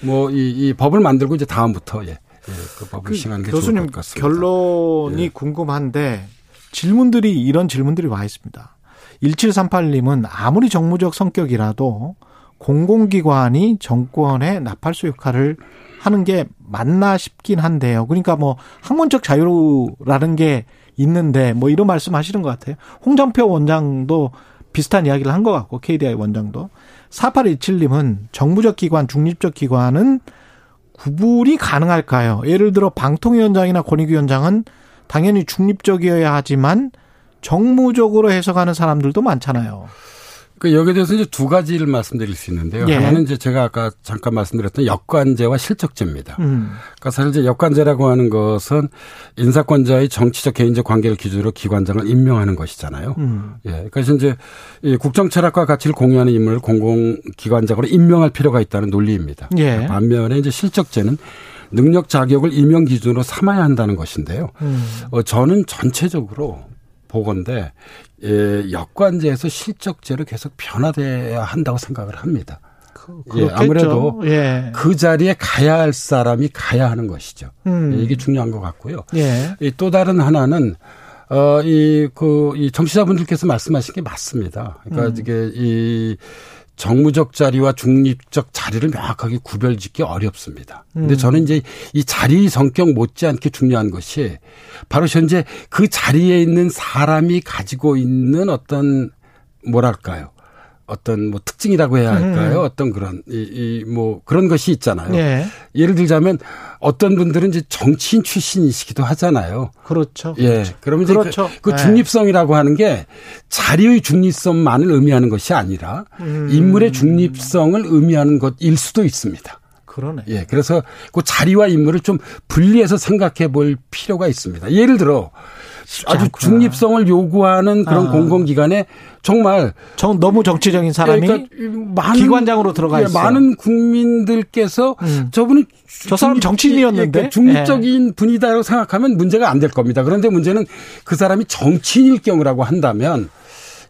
뭐, 이, 이 법을 만들고 이제 다음부터, 예. 예, 그 법을 시행하는 게 교수님 좋을 것 같습니다. 결론이 예. 궁금한데 질문들이 이런 질문들이 와 있습니다. 1738님은 아무리 정무적 성격이라도 공공기관이 정권의 나팔수 역할을 하는 게 맞나 싶긴 한데요. 그러니까 뭐 학문적 자유라는 게 있는데 뭐 이런 말씀 하시는 것 같아요. 홍정표 원장도 비슷한 이야기를 한 것 같고 KDI 원장도 4827님은 정부적 기관, 중립적 기관은 구분이 가능할까요? 예를 들어 방통위원장이나 권익위원장은 당연히 중립적이어야 하지만 정무적으로 해석하는 사람들도 많잖아요. 그 여기에 대해서 이제 두 가지를 말씀드릴 수 있는데요. 예. 하나는 이제 제가 아까 잠깐 말씀드렸던 역관제와 실적제입니다. 음. 그러니까 사실 이제 역관제라고 하는 것은 인사권자의 정치적 개인적 관계를 기준으로 기관장을 임명하는 것이잖아요. 음. 예. 그래서 이제 이 국정 철학과 가치를 공유하는 인물을 공공기관장으로 임명할 필요가 있다는 논리입니다. 예. 반면에 이제 실적제는 능력 자격을 임명 기준으로 삼아야 한다는 것인데요. 음. 어, 저는 전체적으로 보건데 예, 역관제에서 실적제로 계속 변화돼야 한다고 생각을 합니다. 예, 그렇겠죠. 아무래도 예. 그 자리에 가야 할 사람이 가야 하는 것이죠. 음. 예, 이게 중요한 것 같고요. 예. 이또 다른 하나는 어, 이, 그, 이 정치자분들께서 말씀하신 게 맞습니다. 그러니까 음. 이게 이 정무적 자리와 중립적 자리를 명확하게 구별짓기 어렵습니다. 근데 음. 저는 이제 이 자리 성격 못지않게 중요한 것이 바로 현재 그 자리에 있는 사람이 가지고 있는 어떤 뭐랄까요. 어떤 뭐 특징이라고 해야 할까요? 음. 어떤 그런 이뭐 그런 것이 있잖아요. 예. 예를 들자면 어떤 분들은 이제 정치인 출신이시기도 하잖아요. 그렇죠. 예. 그러면 이제 그렇죠. 그, 그 예. 중립성이라고 하는 게 자리의 중립성만을 의미하는 것이 아니라 음. 인물의 중립성을 의미하는 것일 수도 있습니다. 그러네. 예. 그래서 그 자리와 인물을 좀 분리해서 생각해 볼 필요가 있습니다. 예를 들어 아주 않구나. 중립성을 요구하는 그런 아. 공공기관에 정말 정, 너무 정치적인 사람이 그러니까 많은 기관장으로 들어가 예, 있어. 많은 국민들께서 음. 저분이 저 사람 정치인이었는데? 예, 그 중립적인 분이다라고 생각하면 문제가 안 될 겁니다. 그런데 문제는 그 사람이 정치인일 경우라고 한다면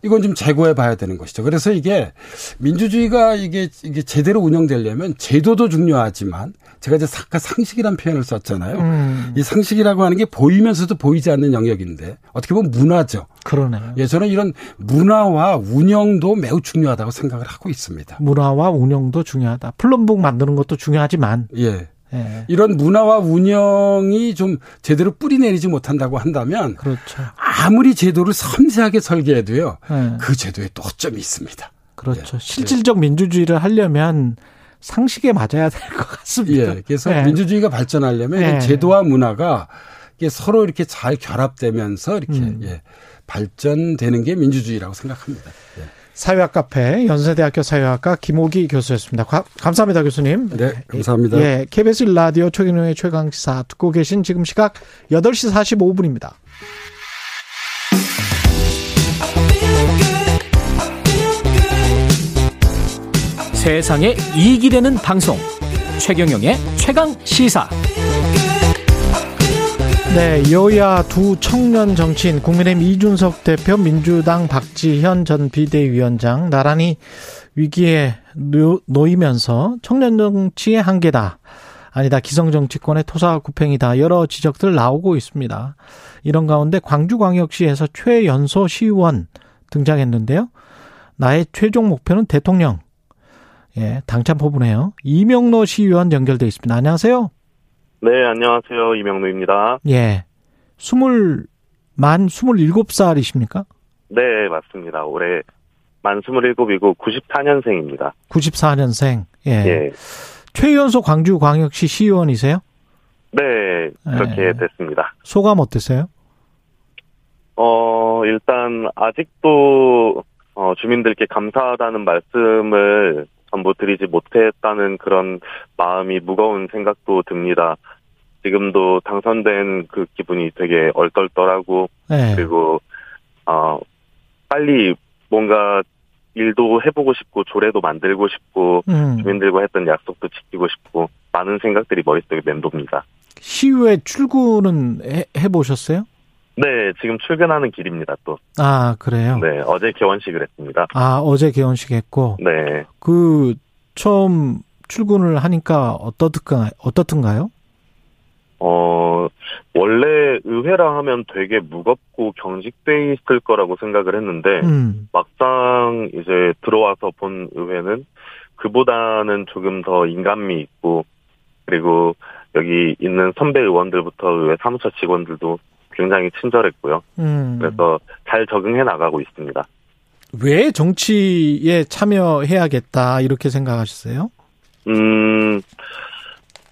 이건 좀 재고해 봐야 되는 것이죠. 그래서 이게 민주주의가 이게 이게 제대로 운영되려면 제도도 중요하지만 제가 이제 아까 상식이라는 표현을 썼잖아요. 음. 이 상식이라고 하는 게 보이면서도 보이지 않는 영역인데 어떻게 보면 문화죠. 그러네요. 예, 저는 이런 문화와 운영도 매우 중요하다고 생각을 하고 있습니다. 문화와 운영도 중요하다. 플럼북 만드는 것도 중요하지만 예. 예. 이런 문화와 운영이 좀 제대로 뿌리 내리지 못한다고 한다면 그렇죠. 아무리 제도를 섬세하게 설계해도요. 예. 그 제도에 또 허점이 있습니다. 그렇죠. 실질적 민주주의를 하려면 상식에 맞아야 될 것 같습니다. 예. 그래서 예. 민주주의가 발전하려면 예. 제도와 문화가 이게 서로 이렇게 잘 결합되면서 이렇게 음. 예, 발전되는 게 민주주의라고 생각합니다. 예. 사회학 카페 연세대학교 사회학과 김호기 교수였습니다. 가- 감사합니다, 교수님. 네, 감사합니다. 예, KBS 라디오 최경영의 최강 시사 듣고 계신 지금 시각 8시 45분입니다. 세상에 이익이 되는 방송 최경영의 최강 시사 네, 여야 두 청년 정치인 국민의힘 이준석 대표, 민주당 박지현 전 비대위원장 나란히 위기에 놓- 놓이면서 청년 정치의 한계다. 아니다. 기성 정치권의 토사구팽이다. 여러 지적들 나오고 있습니다. 이런 가운데 광주광역시에서 최연소 시의원 등장했는데요. 나의 최종 목표는 대통령. 예, 당찬 포부네요. 이명로 시의원 연결돼 있습니다. 안녕하세요. 네, 안녕하세요. 이명로입니다. 예. 스물, 만 스물일곱 살이십니까? 네, 맞습니다. 올해 만 27이고 94년생입니다. 94년생. 예. 예. 최연소 광주 광역시 시의원이세요? 네, 그렇게 예. 됐습니다. 소감 어땠어요? 어, 일단 아직도 어, 주민들께 감사하다는 말씀을 전부 드리지 못했다는 그런 마음이 무거운 생각도 듭니다. 지금도 당선된 그 기분이 되게 얼떨떨하고 예. 그리고 어 빨리 뭔가 일도 해보고 싶고 조례도 만들고 싶고 음. 주민들과 했던 약속도 지키고 싶고 많은 생각들이 머릿속에 맴돕니다. 시위에 출근은 해, 해보셨어요? 네, 지금 출근하는 길입니다, 또. 아, 그래요? 네, 어제 개원식을 했습니다. 아, 어제 개원식 했고. 네. 그, 처음 출근을 하니까 어떻든가, 어떻든가요? 어, 원래 의회라 하면 되게 무겁고 경직돼 있을 거라고 생각을 했는데, 음. 막상 이제 들어와서 본 의회는 그보다는 조금 더 인간미 있고, 그리고 여기 있는 선배 의원들부터 의회 사무처 직원들도 굉장히 친절했고요. 음. 그래서 잘 적응해 나가고 있습니다. 왜 정치에 참여해야겠다, 이렇게 생각하셨어요? 음,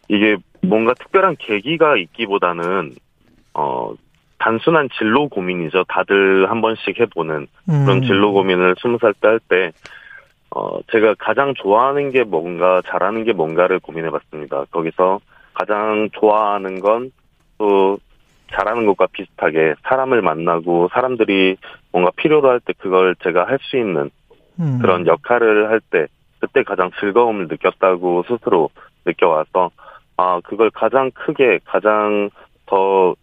이게 뭔가 특별한 계기가 있기보다는, 어, 단순한 진로 고민이죠. 다들 한 번씩 해보는 그런 음. 진로 고민을 스무 살 때 할 때, 어, 제가 가장 좋아하는 게 뭔가, 잘하는 게 뭔가를 고민해 봤습니다. 거기서 가장 좋아하는 건 또 잘하는 것과 비슷하게 사람을 만나고 사람들이 뭔가 필요로 할 때 그걸 제가 할 수 있는 음. 그런 역할을 할 때 그때 가장 즐거움을 느꼈다고 스스로 느껴와서 아 그걸 가장 크게 가장 더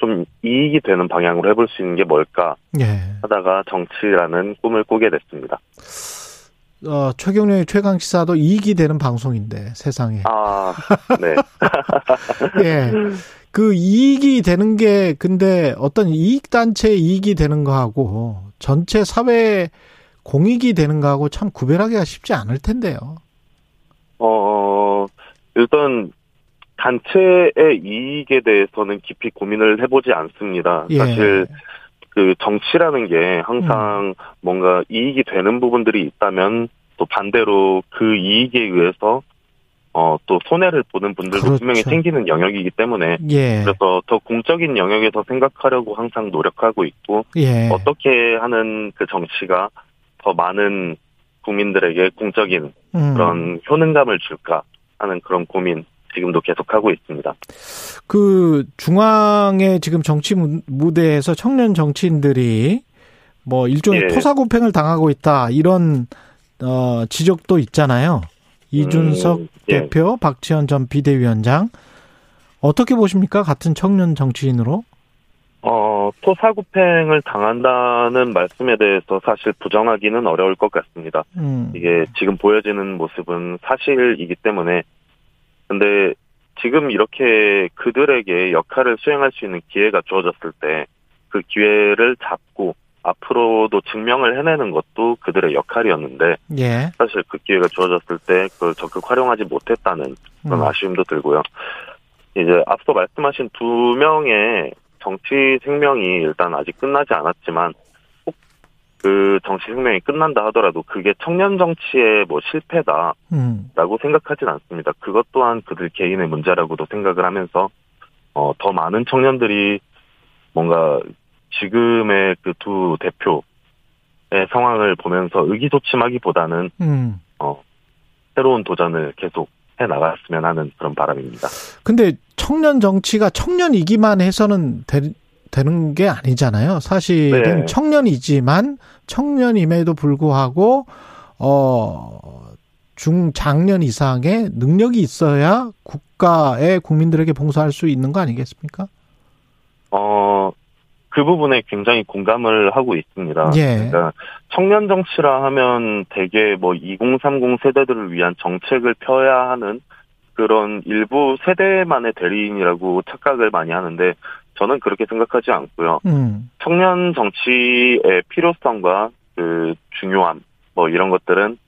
좀 이익이 되는 방향으로 해볼 수 있는 게 뭘까 예. 하다가 정치라는 꿈을 꾸게 됐습니다. 어, 최경련의 최강 시사도 이익이 되는 방송인데, 세상에. 아, 네. 예. 그 이익이 되는 게 근데 어떤 이익 단체 이익이 되는 거하고 전체 사회 공익이 되는 거하고 참 구별하기가 쉽지 않을 텐데요. 어, 일단 단체의 이익에 대해서는 깊이 고민을 해보지 않습니다. 예. 사실 그 정치라는 게 항상 뭔가 이익이 되는 부분들이 있다면 또 반대로 그 이익에 의해서 어, 또 손해를 보는 분들도 그렇죠. 분명히 생기는 영역이기 때문에 예. 그래서 더 공적인 영역에서 생각하려고 항상 노력하고 있고 예. 어떻게 하는 그 정치가 더 많은 국민들에게 공적인 음. 그런 효능감을 줄까 하는 그런 고민 지금도 계속하고 있습니다. 그 중앙의 지금 정치 무- 무대에서 청년 정치인들이 뭐 일종의 예. 토사구팽을 당하고 있다 이런 어 지적도 있잖아요. 이준석 음, 예. 대표, 박지원 전 비대위원장 어떻게 보십니까? 같은 청년 정치인으로? 어, 토사구팽을 당한다는 말씀에 대해서 사실 부정하기는 어려울 것 같습니다. 음. 이게 지금 보여지는 모습은 사실이기 때문에 근데 지금 이렇게 그들에게 역할을 수행할 수 있는 기회가 주어졌을 때 그 기회를 잡고 앞으로도 증명을 해내는 것도 그들의 역할이었는데 예. 사실 그 기회가 주어졌을 때 그걸 적극 활용하지 못했다는 그런 음. 아쉬움도 들고요. 이제 앞서 말씀하신 두 명의 정치 생명이 일단 아직 끝나지 않았지만 꼭 그 정치 생명이 끝난다 하더라도 그게 청년 정치의 뭐 실패다라고 음. 생각하진 않습니다. 그것 또한 그들 개인의 문제라고도 생각을 하면서 어, 더 많은 청년들이 뭔가 지금의 그 두 대표의 상황을 보면서 의기소침하기보다는 음. 어, 새로운 도전을 계속 해 나갔으면 하는 그런 바람입니다. 근데 청년 정치가 청년이기만 해서는 되, 되는 게 아니잖아요. 사실은 네. 청년이지만 청년임에도 불구하고 어 중장년 이상의 능력이 있어야 국가의 국민들에게 봉사할 수 있는 거 아니겠습니까? 어, 그 부분에 굉장히 공감을 하고 있습니다. 예. 그러니까 청년 정치라 하면 대개 뭐 2030 세대들을 위한 정책을 펴야 하는 그런 일부 세대만의 대리인이라고 착각을 많이 하는데 저는 그렇게 생각하지 않고요. 음. 청년 정치의 필요성과 그 중요함 뭐 이런 것들은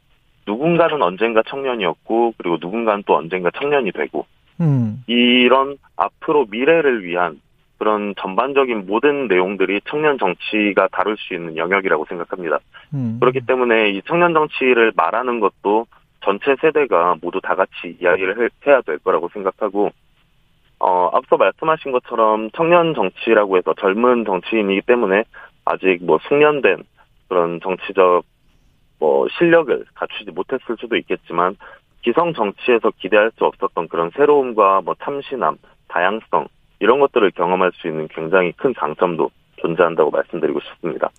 누군가는 언젠가 청년이었고 그리고 누군가는 또 언젠가 청년이 되고 음. 이런 앞으로 미래를 위한 그런 전반적인 모든 내용들이 청년 정치가 다룰 수 있는 영역이라고 생각합니다. 음. 그렇기 때문에 이 청년 정치를 말하는 것도 전체 세대가 모두 다 같이 이야기를 해- 해야 될 거라고 생각하고 어, 앞서 말씀하신 것처럼 청년 정치라고 해서 젊은 정치인이기 때문에 아직 뭐 숙련된 그런 정치적 뭐 실력을 갖추지 못했을 수도 있겠지만 기성 정치에서 기대할 수 없었던 그런 새로움과 뭐 참신함, 다양성 이런 것들을 경험할 수 있는 굉장히 큰 장점도 존재한다고 말씀드리고 싶습니다.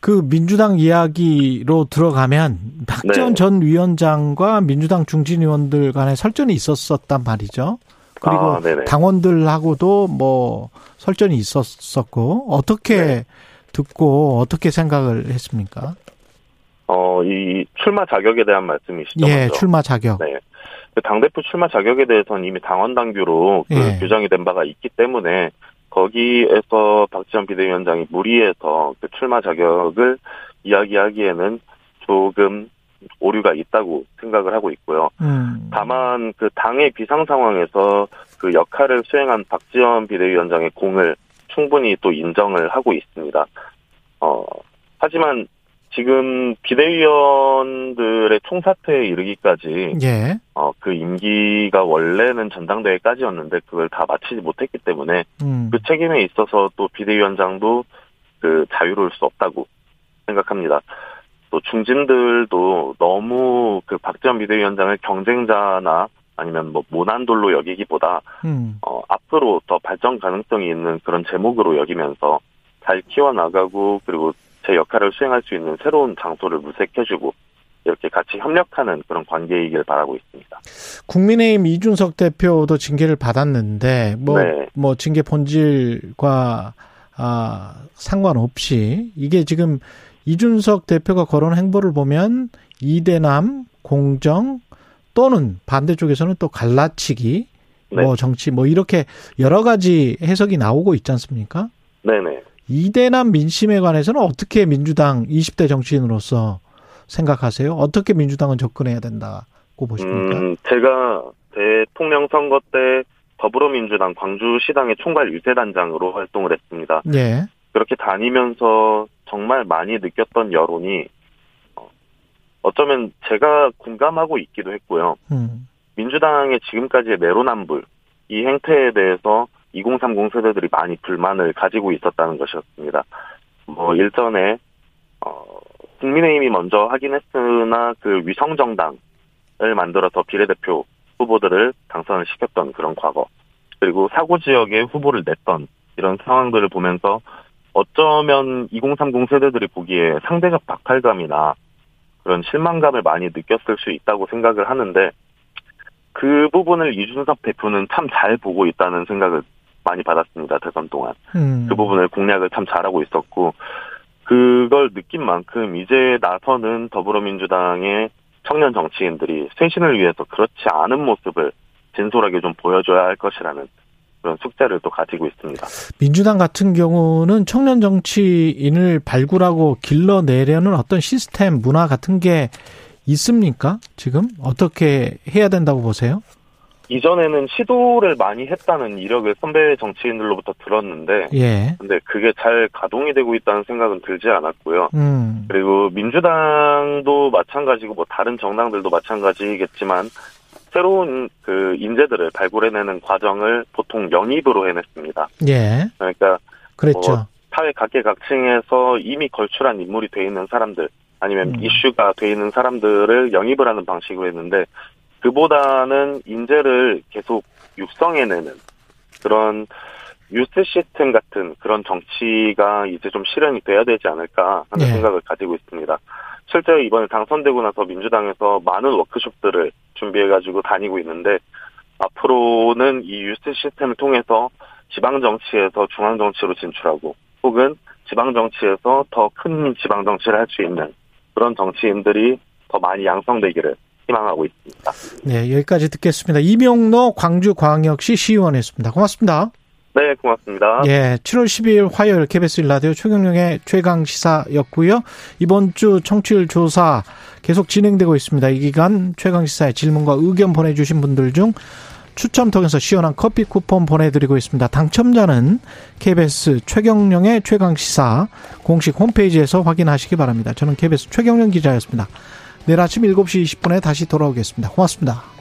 그 민주당 이야기로 들어가면 박지원 네. 전 위원장과 민주당 중진 의원들 간에 설전이 있었었단 말이죠. 그리고 아. 당원들하고도 뭐 설전이 있었었고 어떻게 네. 듣고 어떻게 생각을 했습니까? 어, 이 출마 자격에 대한 말씀이시죠? 예, 먼저? 출마 자격. 네. 그 당대표 출마 자격에 대해서는 이미 당원 당규로 그 예. 규정이 된 바가 있기 때문에 거기에서 박지원 비대위원장이 무리해서 그 출마 자격을 이야기하기에는 조금 오류가 있다고 생각을 하고 있고요. 음. 다만 그 당의 비상 상황에서 그 역할을 수행한 박지원 비대위원장의 공을 충분히 또 인정을 하고 있습니다. 어, 하지만 지금 비대위원들의 총사퇴에 이르기까지 예. 어, 그 임기가 원래는 전당대회까지였는데 그걸 다 마치지 못했기 때문에 음. 그 책임에 있어서 또 비대위원장도 그 자유로울 수 없다고 생각합니다. 또 중진들도 너무 그 박지원 비대위원장을 경쟁자나 아니면 뭐 모난돌로 여기기보다 음. 어, 앞으로 더 발전 가능성이 있는 그런 제목으로 여기면서 잘 키워나가고 그리고 제 역할을 수행할 수 있는 새로운 장소를 무색해주고 이렇게 같이 협력하는 그런 관계이길 바라고 있습니다. 국민의힘 이준석 대표도 징계를 받았는데 뭐 네. 뭐 징계 본질과 아 상관없이 이게 지금 이준석 대표가 거론 행보를 보면 이대남 공정 또는 반대쪽에서는 또 갈라치기 네. 뭐 정치 뭐 이렇게 여러 가지 해석이 나오고 있지 않습니까? 네네. 이대남 민심에 관해서는 어떻게 민주당 20대 정치인으로서 생각하세요? 어떻게 민주당은 접근해야 된다고 보십니까? 음, 제가 대통령 선거 때 더불어민주당 광주시당의 총괄 유세단장으로 활동을 했습니다. 예. 그렇게 다니면서 정말 많이 느꼈던 여론이 어, 어쩌면 제가 공감하고 있기도 했고요. 음. 민주당의 지금까지의 내로남불 이 행태에 대해서 2030 세대들이 많이 불만을 가지고 있었다는 것이었습니다. 뭐 일전에 어, 국민의힘이 먼저 하긴 했으나 그 위성 정당을 만들어서 비례대표 후보들을 당선을 시켰던 그런 과거 그리고 사고 지역에 후보를 냈던 이런 상황들을 보면서 어쩌면 2030 세대들이 보기에 상대적 박탈감이나 그런 실망감을 많이 느꼈을 수 있다고 생각을 하는데 그 부분을 이준석 대표는 참 잘 보고 있다는 생각을 많이 받았습니다. 대선 동안. 음. 그 부분을 공략을 참 잘하고 있었고 그걸 느낀 만큼 이제 나서는 더불어민주당의 청년 정치인들이 쇄신을 위해서 그렇지 않은 모습을 진솔하게 좀 보여줘야 할 것이라는 그런 숙제를 또 가지고 있습니다. 민주당 같은 경우는 청년 정치인을 발굴하고 길러내려는 어떤 시스템, 문화 같은 게 있습니까? 지금 어떻게 해야 된다고 보세요? 이전에는 시도를 많이 했다는 이력을 선배 정치인들로부터 들었는데 예. 근데 그게 잘 가동이 되고 있다는 생각은 들지 않았고요. 음. 그리고 민주당도 마찬가지고 뭐 다른 정당들도 마찬가지겠지만 새로운 그 인재들을 발굴해내는 과정을 보통 영입으로 해냈습니다. 예. 그러니까 그랬죠. 뭐 사회 각계각층에서 이미 걸출한 인물이 돼 있는 사람들 아니면 음. 이슈가 돼 있는 사람들을 영입을 하는 방식으로 했는데 그보다는 인재를 계속 육성해내는 그런 뉴스 시스템 같은 그런 정치가 이제 좀 실현이 돼야 되지 않을까 하는 예. 생각을 가지고 있습니다. 실제로 이번에 당선되고 나서 민주당에서 많은 워크숍들을 준비해가지고 다니고 있는데 앞으로는 이 뉴스 시스템을 통해서 지방 정치에서 중앙 정치로 진출하고 혹은 지방 정치에서 더 큰 지방 정치를 할 수 있는 그런 정치인들이 더 많이 양성되기를 희망하고 있습니다. 네, 여기까지 듣겠습니다. 이명노 광주광역시 시의원이었습니다. 고맙습니다. 네, 고맙습니다. 예, 7월 12일 화요일 KBS 일라디오 최경령의 최강 시사였고요. 이번 주 청취율 조사 계속 진행되고 있습니다. 이 기간 최강 시사에 질문과 의견 보내주신 분들 중 추첨 통해서 시원한 커피 쿠폰 보내드리고 있습니다. 당첨자는 KBS 최경령의 최강 시사 공식 홈페이지에서 확인하시기 바랍니다. 저는 KBS 최경령 기자였습니다. 내일 아침 7시 20분에 다시 돌아오겠습니다. 고맙습니다.